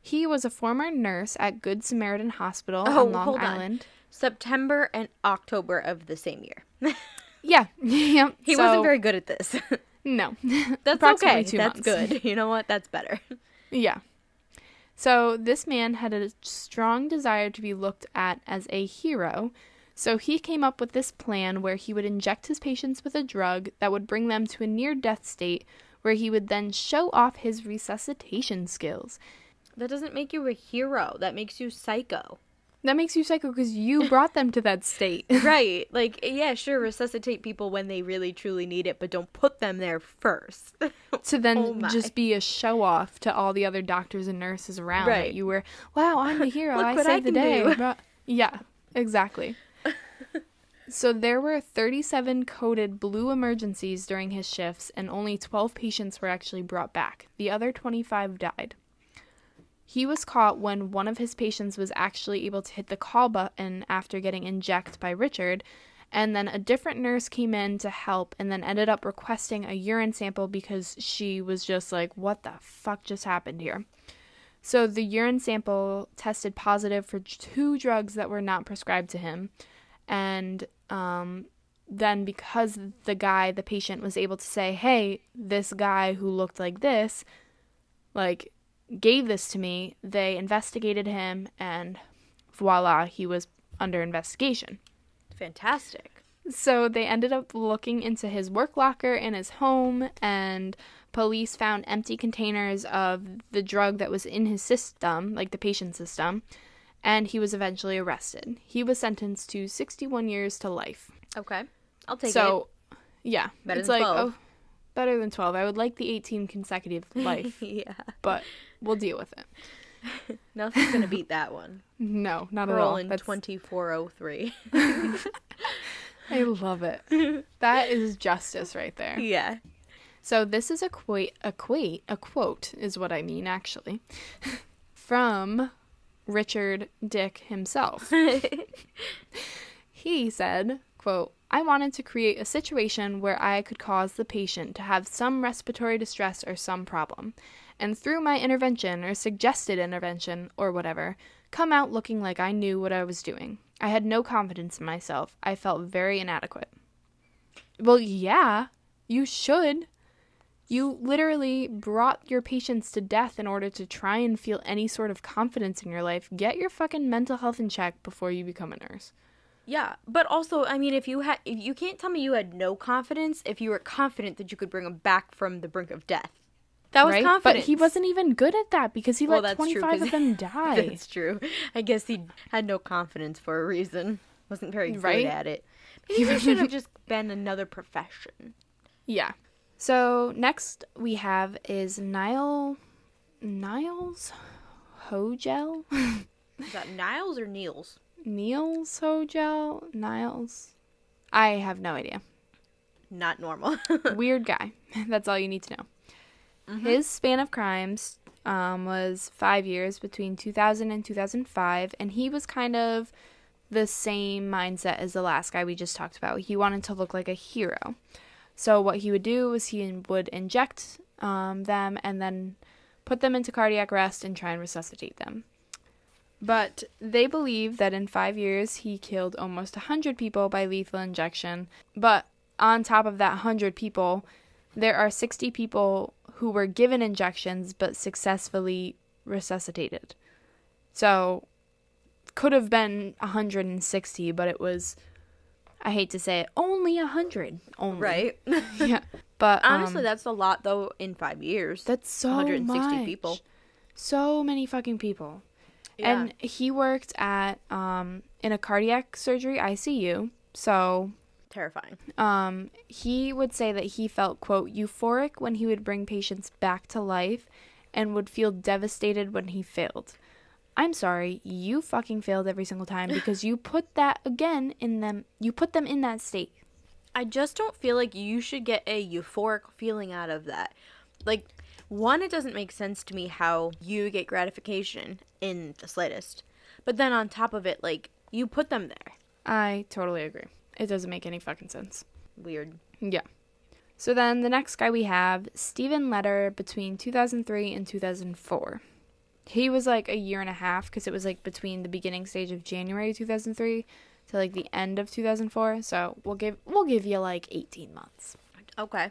He was a former nurse at Good Samaritan Hospital Oh, on Long hold on. Island. September and October of the same year. Yeah. yep. he So- wasn't very good at this. No. That's okay. two That's months. good. You know what? That's better. Yeah. So this man had a strong desire to be looked at as a hero. So he came up with this plan where he would inject his patients with a drug that would bring them to a near death state where he would then show off his resuscitation skills. That doesn't make you a hero. That makes you psycho. That makes you psycho because you brought them to that state. right. Like, yeah, sure, resuscitate people when they really truly need it, but don't put them there first. to then Oh just be a show off to all the other doctors and nurses around Right. that you were, wow, I'm the hero. I saved I the day. do." Yeah, exactly. So there were 37 coded blue emergencies during his shifts, and only 12 patients were actually brought back. The other 25 died. He was caught when one of his patients was actually able to hit the call button after getting injected by Richard, and then a different nurse came in to help and then ended up requesting a urine sample because she was just like, what the fuck just happened here? So the urine sample tested positive for two drugs that were not prescribed to him. And um, then because the guy, the patient, was able to say, hey, this guy who looked like this, like, gave this to me, they investigated him and voila, he was under investigation. Fantastic. So they ended up looking into his work locker in his home, and police found empty containers of the drug that was in his system, like the patient's system, and he was eventually arrested. He was sentenced to 61 years to life. Okay. I'll take it. so, yeah, Better it's than like 12. oh, better than 12. I would like the 18 consecutive life, yeah. but we'll deal with it. Nothing's going to beat that one. No, not at all. Rolling That's 2403. I love it. that is justice right there. yeah. So this is a quote, a quote, a quote is what I mean actually, from Richard Dick himself. he said, "quote I wanted to create a situation where I could cause the patient to have some respiratory distress or some problem, and through my intervention or suggested intervention or whatever, come out looking like I knew what I was doing. I had no confidence in myself. I felt very inadequate." Well, yeah, you should. You literally brought your patients to death in order to try and feel any sort of confidence in your life. Get your fucking mental health in check before you become a nurse. Yeah, but also, I mean, if you had, if you can't tell me you had no confidence if you were confident that you could bring him back from the brink of death. That was right? confidence. But he wasn't even good at that because he Well, let 25 of them die. That's true. I guess he had no confidence for a reason. Wasn't very good Right? at it. Maybe he should have just been another profession. yeah. So next we have is Nile Niles Hogel? Is that Niles or Niels? Niels Hogel? Niles? I have no idea. Not normal. weird guy. That's all you need to know. His span of crimes um, was five years between 2000 and 2005, and he was kind of the same mindset as the last guy we just talked about. He wanted to look like a hero. So, what he would do was he would inject um, them and then put them into cardiac arrest and try and resuscitate them. But they believe that in five years he killed almost 100 people by lethal injection. But on top of that 100 people, there are 60 people who were given injections but successfully resuscitated. So, could have been 160, but it was, I hate to say it, only a 100. Only. right. Yeah. But Honestly, um, that's a lot though in five years. that's so 160 much. people. So many fucking people. Yeah. And he worked at um in a cardiac surgery ICU. So Terrifying. um he would say that he felt quote euphoric when he would bring patients back to life and would feel devastated when he failed. I'm sorry, you fucking failed every single time because you put that again in them. You put them in that state. I just don't feel like you should get a euphoric feeling out of that. Like, one, it doesn't make sense to me how you get gratification in the slightest. But then on top of it, like, you put them there. I totally agree. It doesn't make any fucking sense. Weird. Yeah. So then the next guy we have, Stephen Letter, between 2003 and 2004. He was like a year and a half because it was like between the beginning stage of January 2003 to like the end of 2004. So we'll give we'll give you like 18 months. Okay.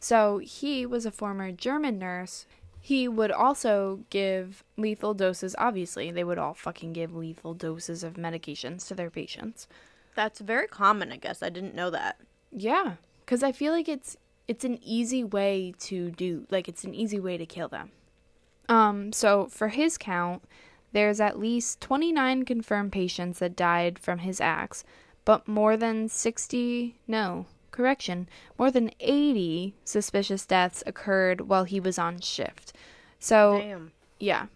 So he was a former German nurse. He would also give lethal doses. Obviously, they would all fucking give lethal doses of medications to their patients. That's very common, I guess. I didn't know that. Yeah, because I feel like it's it's an easy way to do like it's an easy way to kill them. Um, so for his count, there's at least 29 confirmed patients that died from his acts, but more than 60 no correction more than 80 suspicious deaths occurred while he was on shift. So Damn. yeah.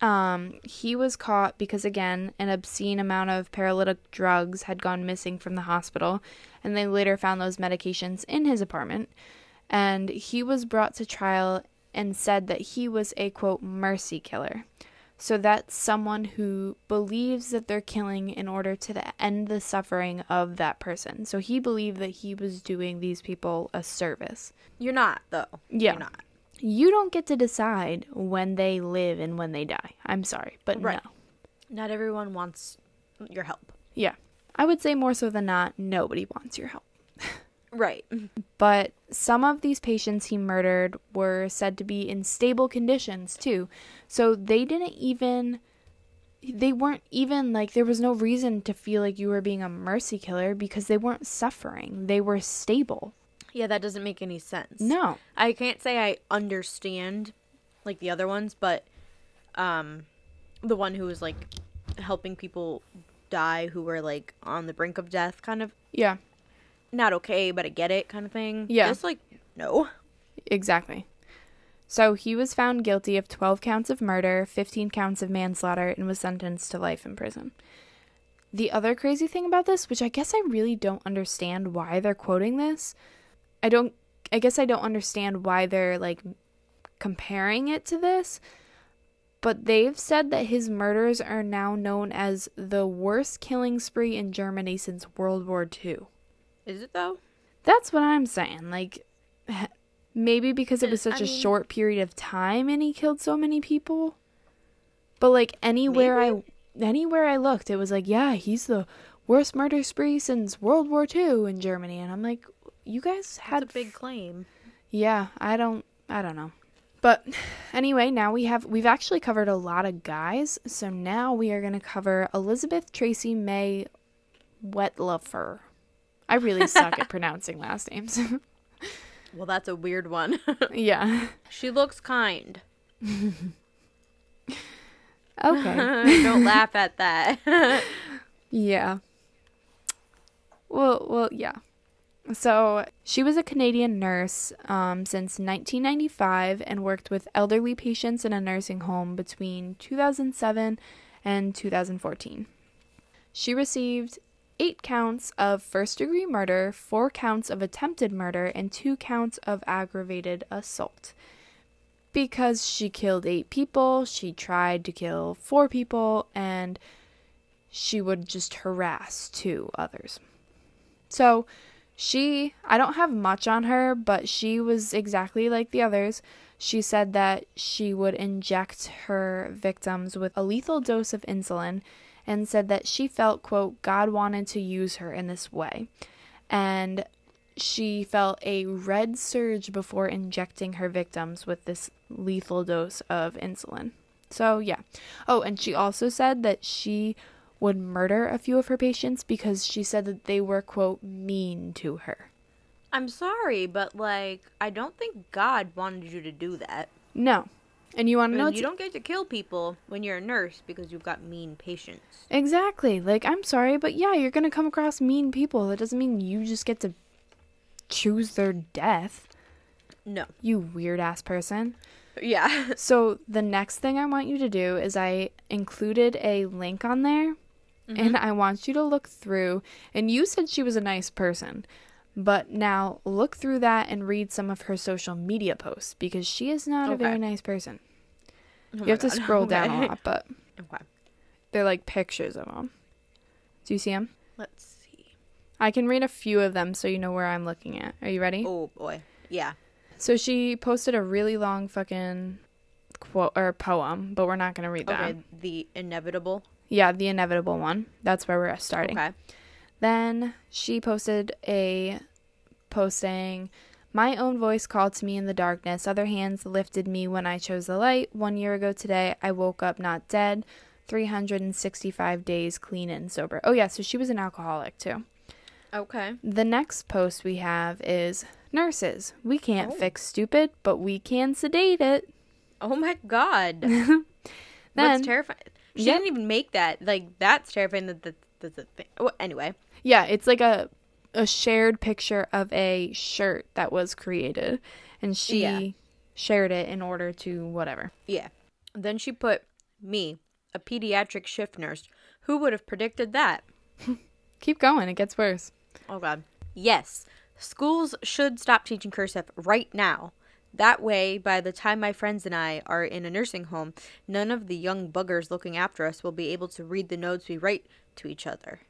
Um, he was caught because again, an obscene amount of paralytic drugs had gone missing from the hospital, and they later found those medications in his apartment. And he was brought to trial and said that he was a quote mercy killer. So that's someone who believes that they're killing in order to the, end the suffering of that person. So he believed that he was doing these people a service. You're not, though. Yeah. You're not. You don't get to decide when they live and when they die. I'm sorry, but Right. no. Not everyone wants your help. Yeah. I would say more so than not, nobody wants your help. Right. But some of these patients he murdered were said to be in stable conditions too. So they didn't even they weren't even like there was no reason to feel like you were being a mercy killer because they weren't suffering. They were stable. Yeah, that doesn't make any sense. No. I can't say I understand like the other ones, but um the one who was like helping people die who were like on the brink of death kind of Yeah, not okay, but I get it kind of thing. Yeah. Just like no. exactly. So he was found guilty of 12 counts of murder, 15 counts of manslaughter, and was sentenced to life in prison. The other crazy thing about this, which I guess I really don't understand why they're quoting this, I don't, I guess I don't understand why they're like comparing it to this, but they've said that his murders are now known as the worst killing spree in Germany since World War II. Is it though? That's what I'm saying. Like, maybe because it was such a mean- short period of time and he killed so many people. But like anywhere I anywhere I looked, it was like, yeah, he's the worst murder spree since World War II in Germany, and I'm like, you guys had That's a big claim. yeah, I don't I don't know. But anyway, now we have we've actually covered a lot of guys, so now we are going to cover Elizabeth Tracy Mae Wettlaufer. I really suck at pronouncing last names. Well, that's a weird one. yeah. she looks kind. Okay. Don't laugh at that. Yeah. Well, well, yeah. So she was a Canadian nurse um, since 1995 and worked with elderly patients in a nursing home between 2007 and 2014. She received eight counts of first degree murder, four counts of attempted murder, and two counts of aggravated assault. Because she killed eight people, she tried to kill four people, and she would just harass two others. So, she, I don't have much on her, but she was exactly like the others. She said that she would inject her victims with a lethal dose of insulin and said that she felt, quote, God wanted to use her in this way. And she felt a red surge before injecting her victims with this lethal dose of insulin. So, yeah. Oh, and she also said that she would murder a few of her patients because she said that they were, quote, mean to her. I'm sorry, but like, I don't think God wanted you to do that. No. And you want to know? You don't get to kill people when you're a nurse because you've got mean patients. Exactly. Like, I'm sorry, but yeah, you're going to come across mean people. That doesn't mean you just get to choose their death, No. you weird ass person. Yeah. So the next thing I want you to do is I included a link on there mm-hmm. and I want you to look through and you said she was a nice person. But now look through that and read some of her social media posts because she is not a very nice person. Oh you have to God. scroll down a lot, but Okay. they're like pictures of them. Do you see them? Let's see. I can read a few of them so you know where I'm looking at. Are you ready? Oh boy. Yeah. So she posted a really long fucking quote or poem, but we're not going to read that. Okay. The inevitable. Yeah, the inevitable one. That's where we're starting. Okay. Then she posted a post saying, My own voice called to me in the darkness. Other hands lifted me when I chose the light. One year ago today, I woke up not dead. 365 days clean and sober. Oh, yeah, so she was an alcoholic too. Okay. The next post we have is Nurses. We can't Oh. fix stupid, but we can sedate it. Oh my god. Then- That's terrifying. She Yep. didn't even make that. Like that's terrifying. That that- that's a thing. Oh, anyway. Yeah, it's like a a shared picture of a shirt that was created and she Yeah. shared it in order to whatever. Yeah. Then she put me, a pediatric shift nurse. Who would have predicted that? Keep going, it gets worse. Oh god. Yes. Schools should stop teaching cursive right now. That way, by the time my friends and I are in a nursing home, none of the young buggers looking after us will be able to read the notes we write to each other.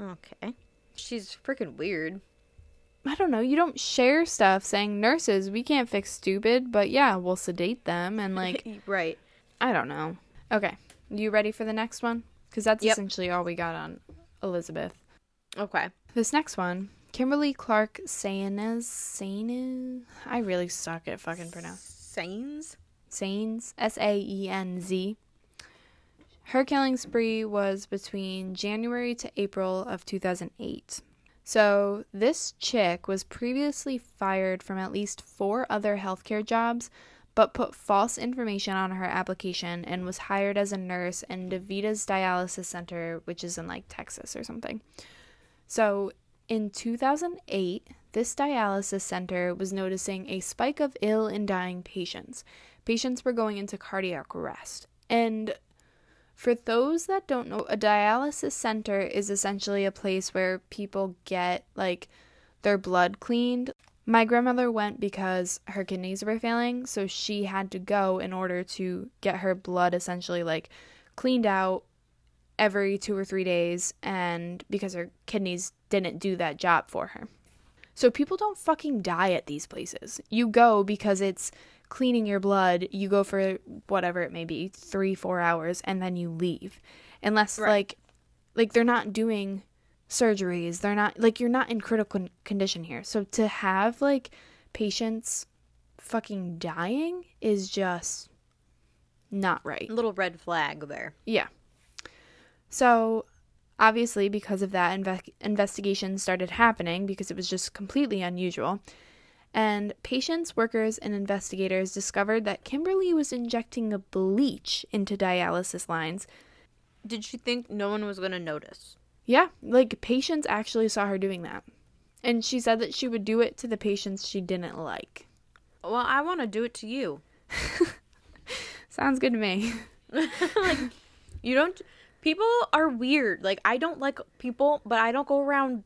Okay. She's freaking weird. I don't know, you don't share stuff saying nurses, we can't fix stupid, but yeah, we'll sedate them and like right. I don't know. Okay. You ready for the next one? Cuz that's Yep. essentially all we got on Elizabeth. Okay. This next one, Kimberly Clark Saenz, Saenz. I really suck at fucking pronounce. Sains? Saenz, S A E N Z. Her killing spree was between January to April of 2008. So, this chick was previously fired from at least four other healthcare jobs, but put false information on her application and was hired as a nurse in DaVita's dialysis center, which is in like Texas or something. So, in 2008, this dialysis center was noticing a spike of ill and dying patients. Patients were going into cardiac arrest. And for those that don't know, a dialysis center is essentially a place where people get like their blood cleaned. My grandmother went because her kidneys were failing, so she had to go in order to get her blood essentially like cleaned out every 2 or 3 days and because her kidneys didn't do that job for her. So people don't fucking die at these places. You go because it's cleaning your blood. You go for whatever it may be, 3 4 hours and then you leave. Unless Right. like like they're not doing surgeries. They're not like you're not in critical condition here. So to have like patients fucking dying is just not right. Little red flag there. Yeah. So, obviously, because of that, inve- investigations started happening because it was just completely unusual. And patients, workers, and investigators discovered that Kimberly was injecting a bleach into dialysis lines. Did she think no one was going to notice? Yeah, like patients actually saw her doing that. And she said that she would do it to the patients she didn't like. Well, I want to do it to you. Sounds good to me. like, you don't. People are weird. Like, I don't like people, but I don't go around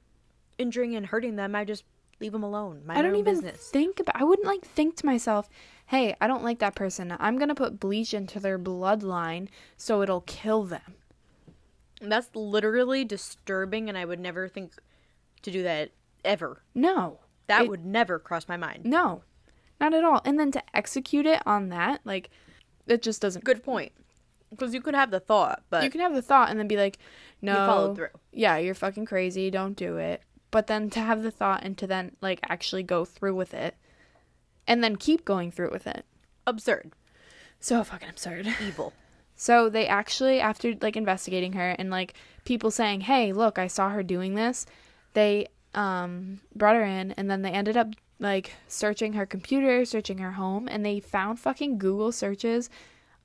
injuring and hurting them. I just leave them alone. Mind I don't even business. think about I wouldn't like think to myself, "Hey, I don't like that person. I'm going to put bleach into their bloodline so it'll kill them." That's literally disturbing, and I would never think to do that ever. No. That It- would never cross my mind. No. Not at all. And then to execute it on that, like it just doesn't Good point. Because you could have the thought, but You can have the thought and then be like, "No." followed through. Yeah, you're fucking crazy. Don't do it. But then to have the thought and to then like actually go through with it and then keep going through with it. absurd, So fucking absurd. evil. So they actually, after like investigating her and like people saying, "Hey, look, I saw her doing this," they um brought her in, and then they ended up like searching her computer, searching her home, and they found fucking Google searches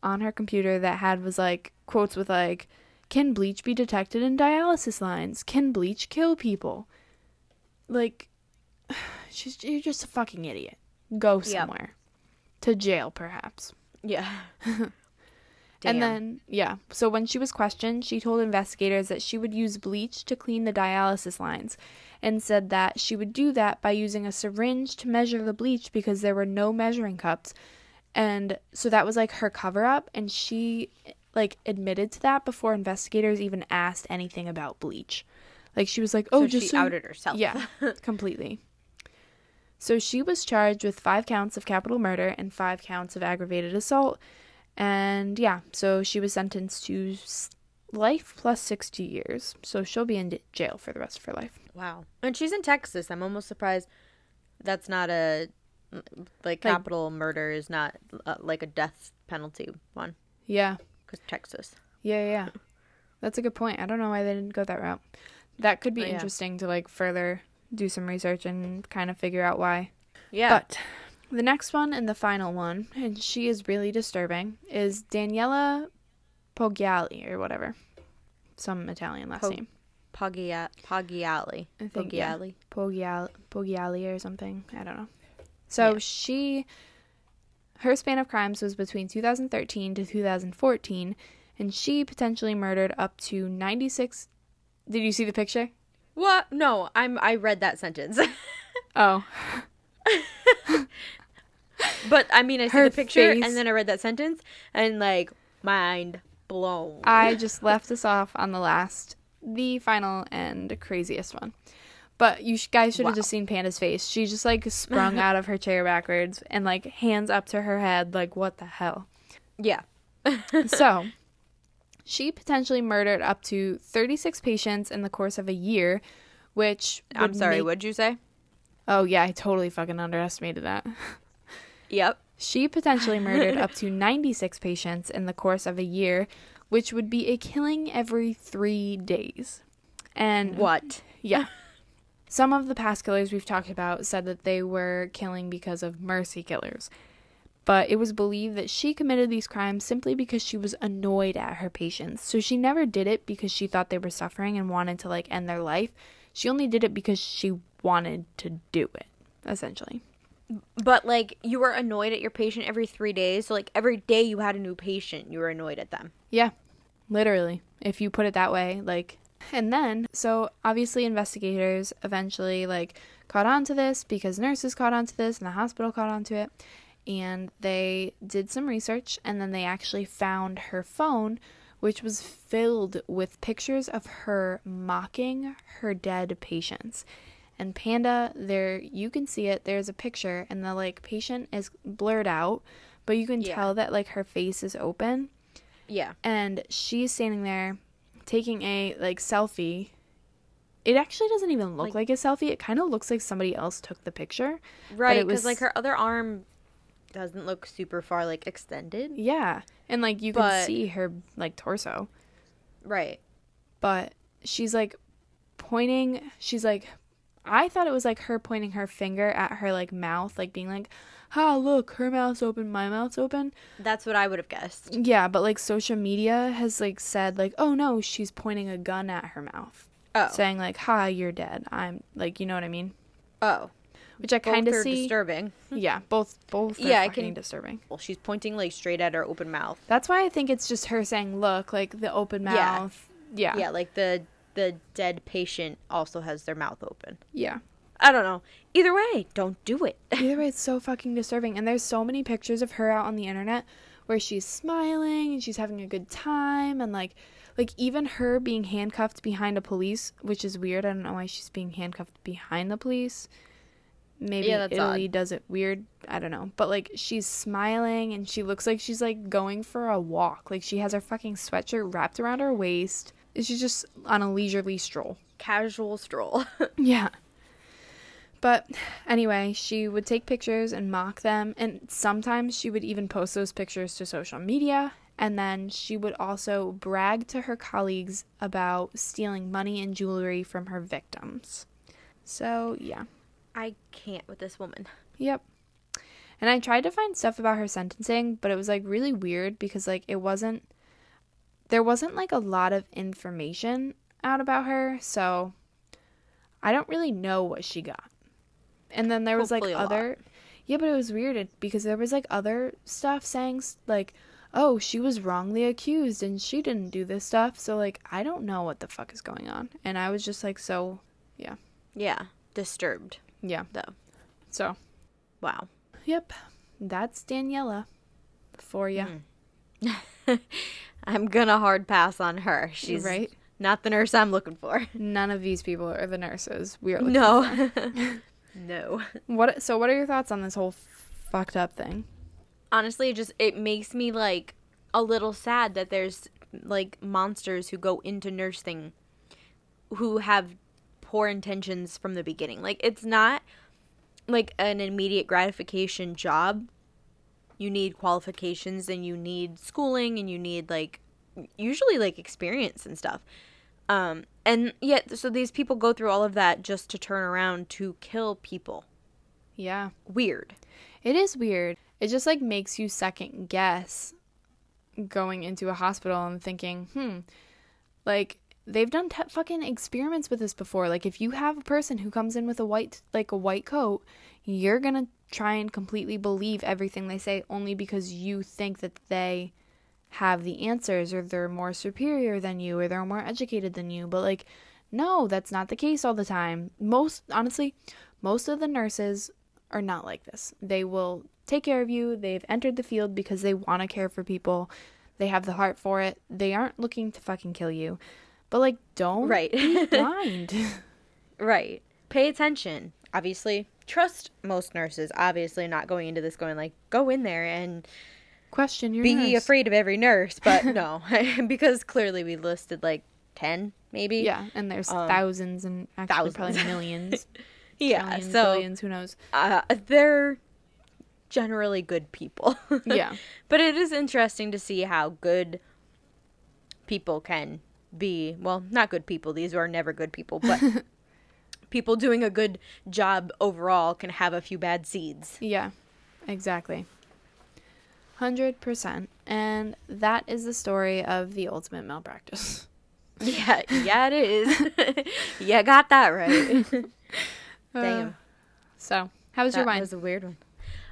on her computer that had was like quotes with like, "Can bleach be detected in dialysis lines? Can bleach kill people?" Like, she's you're just a fucking idiot. Go Yep. somewhere. to jail, perhaps. Yeah. And then, yeah. So when she was questioned, she told investigators that she would use bleach to clean the dialysis lines and said that she would do that by using a syringe to measure the bleach because there were no measuring cups. And so that was like her cover up and she like admitted to that before investigators even asked anything about bleach. Like she was like, "Oh, so just she so outed herself. yeah, completely. So she was charged with five counts of capital murder and five counts of aggravated assault. And yeah, so she was sentenced to life plus 60 years. So she'll be in jail for the rest of her life. Wow. And she's in Texas. I'm almost surprised that's not a like Like- capital murder is not uh, like a death penalty one Yeah, because Texas. yeah, yeah. That's a good point. I don't know why they didn't go that route. That could be Oh, yeah. interesting to like further do some research and kind of figure out why. Yeah. But the next one and the final one, and she is really disturbing, is Daniela Poggiali or whatever. Some Italian last Po- name. Poggia- Poggiali. I think, yeah. Poggiali, Poggiali or something. I don't know. So Yeah. she, her span of crimes was between 2013 to 2014, and she potentially murdered up to 96. Did you see the picture? What? No, I'm. I read that sentence, Oh, but I mean, I see Her the picture face- and then I read that sentence and like mind blown. I just left us off on the last, the final and craziest one. But you sh- guys should have Wow. just seen Panda's face. She just like sprung out of her chair backwards and like hands up to her head, like, what the hell? yeah. so, she potentially murdered up to 36 patients in the course of a year, which. I'm sorry. make- What'd you say? Oh, yeah, I totally fucking underestimated that. Yep. She potentially murdered up to 96 patients in the course of a year, which would be a killing every three days. And What? yeah. Some of the past killers we've talked about said that they were killing because of mercy killers. But it was believed that she committed these crimes simply because she was annoyed at her patients. So she never did it because she thought they were suffering and wanted to like end their life. She only did it because she wanted to do it, essentially. But like, you were annoyed at your patient every three days. So like, every day you had a new patient, you were annoyed at them. Yeah, literally, if you put it that way. Like, and then, so obviously, investigators eventually like caught on to this because nurses caught on to this and the hospital caught on to it. And they did some research and then they actually found her phone, which was filled with pictures of her mocking her dead patients. And Panda, there you can see it. There's a picture, and the like patient is blurred out, but you can Yeah. tell that like her face is open Yeah. and she's standing there taking a like selfie. It actually doesn't even look like, Like- a selfie. It kind of looks like somebody else took the picture. Right. Because was- like her other arm doesn't look super far like extended. Yeah, and like you can see her like torso, Right. but she's like pointing. She's like, I thought it was like her pointing her finger at her like mouth, like being like, "Ha, look, her mouth's open, my mouth's open." That's what I would have guessed. Yeah, but like social media has like said like, "Oh no, she's pointing a gun at her mouth." Oh. saying like, "Ha, you're dead." I'm like, you know what I mean? oh. Which I kind of see. disturbing. yeah, both both. Are Yeah, I can- disturbing. Well, she's pointing like straight at her open mouth. That's why I think it's just her saying, "Look, like the open mouth." Yeah. mouth." Yeah, Yeah, like the the dead patient also has their mouth open. yeah. I don't know. Either way, don't do it. Either way, it's so fucking disturbing. And there's so many pictures of her out on the internet where she's smiling and she's having a good time and like like even her being handcuffed behind a police, which is weird. I don't know why she's being handcuffed behind the police. Maybe Yeah, Italy odd. does it weird. I don't know. But like she's smiling and she looks like she's like going for a walk. Like she has her fucking sweatshirt wrapped around her waist. She's just on a leisurely stroll. Casual stroll. Yeah. But anyway, she would take pictures and mock them, and sometimes she would even post those pictures to social media. And then she would also brag to her colleagues about stealing money and jewelry from her victims. So, yeah. I can't with this woman. Yep. And I tried to find stuff about her sentencing, but it was like really weird because like it wasn't there wasn't like a lot of information out about her, so I don't really know what she got. And then there was Hopefully like a lot. other Yeah, but it was weird because there was like other stuff saying like, "Oh, she was wrongly accused and she didn't do this stuff." So like, I don't know what the fuck is going on, and I was just like, so yeah. Yeah, disturbed yeah. though. So Wow. yep, that's Daniela for you, mm-hmm. I'm gonna hard pass on her. She's right? not the nurse I'm looking for. None of these people are the nurses. We are looking No. no. What? So, what are your thoughts on this whole fucked up thing? Honestly, it just it makes me like a little sad that there's like monsters who go into nursing who have poor intentions from the beginning. Like it's not like an immediate gratification job. You need qualifications and you need schooling and you need like usually like experience and stuff. Um and yet so these people go through all of that just to turn around to kill people. Yeah, Weird. it is weird. It just like makes you second guess going into a hospital and thinking, hmm, like they've done te- fucking experiments with this before. Like if you have a person who comes in with a white like a white coat, you're gonna try and completely believe everything they say only because you think that they have the answers or they're more superior than you or they're more educated than you. But like, no, that's not the case all the time. Most honestly, most of the nurses are not like this. They will take care of you. They've entered the field because they want to care for people. They have the heart for it. They aren't looking to fucking kill you. But like, don't Right. be blind. Right. Pay attention. Obviously, trust most nurses. Obviously, not going into this going like, go in there and Question your be nurse. afraid of every nurse. But no, because clearly we listed like 10, maybe. Yeah, and there's Um, thousands and actually probably millions. Yeah. trillions, so billions, who knows? uh, they're generally good people. Yeah. But it is interesting to see how good people can be. Well, not good people. These are never good people, but people doing a good job overall can have a few bad seeds. Yeah, exactly. 100%. And that is the story of the ultimate malpractice. Yeah, yeah, it is. you got that right. Damn. Uh, so, how was your that wine? was a weird one.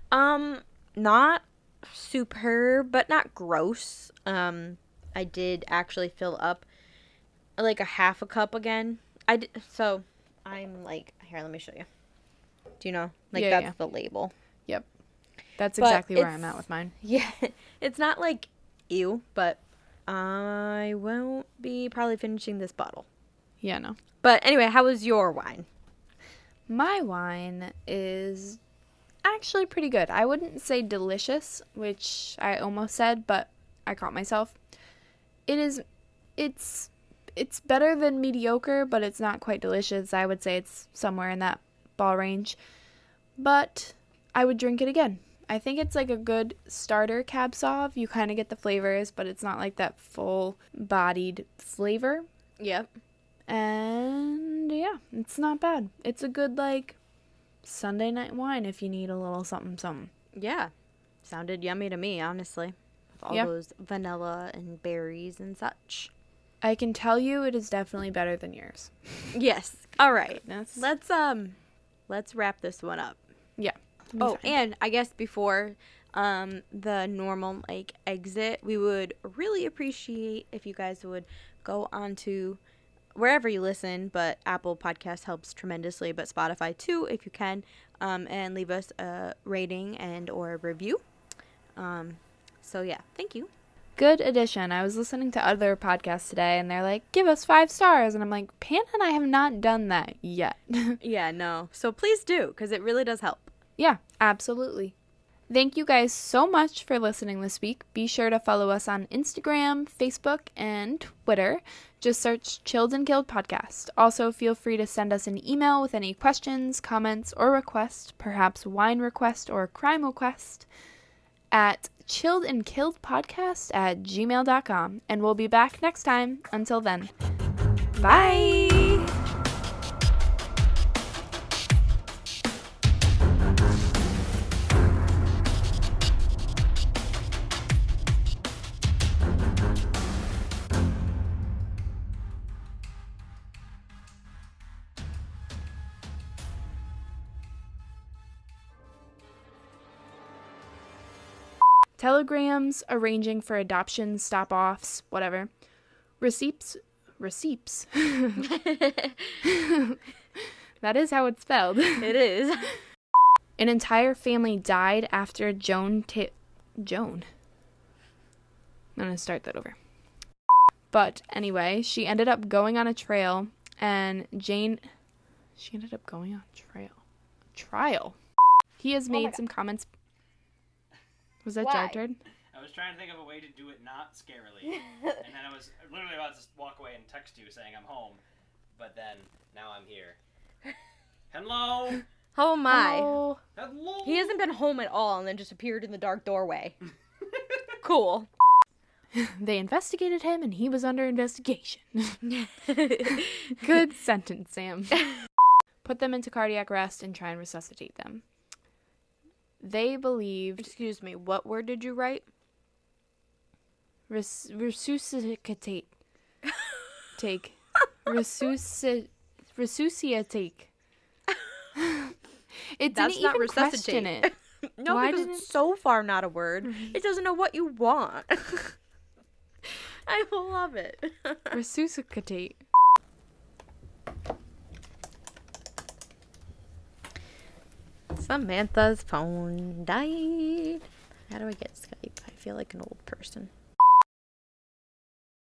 Um, not superb, but not gross. Um, I did actually fill up like a half a cup again. I so I'm like here. Let me show you. Do you know? Like Yeah, that's yeah. the label. Yep. That's but exactly where I'm at with mine. Yeah, it's not like ew, but I won't be probably finishing this bottle. Yeah, no. But anyway, how was your wine? My wine is actually pretty good. I wouldn't say delicious, which I almost said, but I caught myself. It is it's it's better than mediocre, but it's not quite delicious. I would say it's somewhere in that ball range. But I would drink it again. I think it's like a good starter cab sauv. You kind of get the flavors, but it's not like that full bodied flavor. Yep. And yeah, it's not bad. It's a good like Sunday night wine if you need a little something something. Yeah. Sounded yummy to me, honestly. With all Yeah. those vanilla and berries and such. I can tell you it is definitely better than yours. Yes. All right. That's Let's um let's wrap this one up. Yeah. Oh, and I guess before um the normal like exit, we would really appreciate if you guys would go on to wherever you listen, but Apple Podcast helps tremendously, but Spotify too if you can, um, and leave us a rating and or a review. Um, so yeah, thank you. Good addition. I was listening to other podcasts today and they're like, "Give us 5 stars." And I'm like, "Panda and I have not done that yet." Yeah, no. So please do, because it really does help. Yeah, absolutely. Thank you guys so much for listening this week. Be sure to follow us on Instagram, Facebook, and Twitter. Just search Chilled and Killed Podcast. Also, feel free to send us an email with any questions, comments, or requests, perhaps wine request or crime request, at chilled and killed podcast at gmail.com. And we'll be back next time. Until then, bye. Telegrams arranging for adoption, stop offs, whatever. Receipts. Receipts. that is how it's spelled. It is. An entire family died after Joan ta- Joan. I'm going to start that over. But anyway, she ended up going on a trail and Jane she ended up going on trail. Trial. He has oh made God. some comments. Was that Why? Jartard? I was trying to think of a way to do it not scarily, and then I was literally about to walk away and text you saying I'm home, but then now I'm here. Hello. Oh my. Oh, Hello. He hasn't been home at all and then just appeared in the dark doorway. cool. they investigated him and he was under investigation. Good sentence, Sam. Put them into cardiac arrest and try and resuscitate them. They believed Excuse me, what word did you write? res- resuscitate. Take. Resusci- resuscitate. It That's didn't not even question it. No, Why because didn't- it's so far not a word. It doesn't know what you want. I love it. Resuscitate. Samantha's phone died. How do I get Skype? I feel like an old person.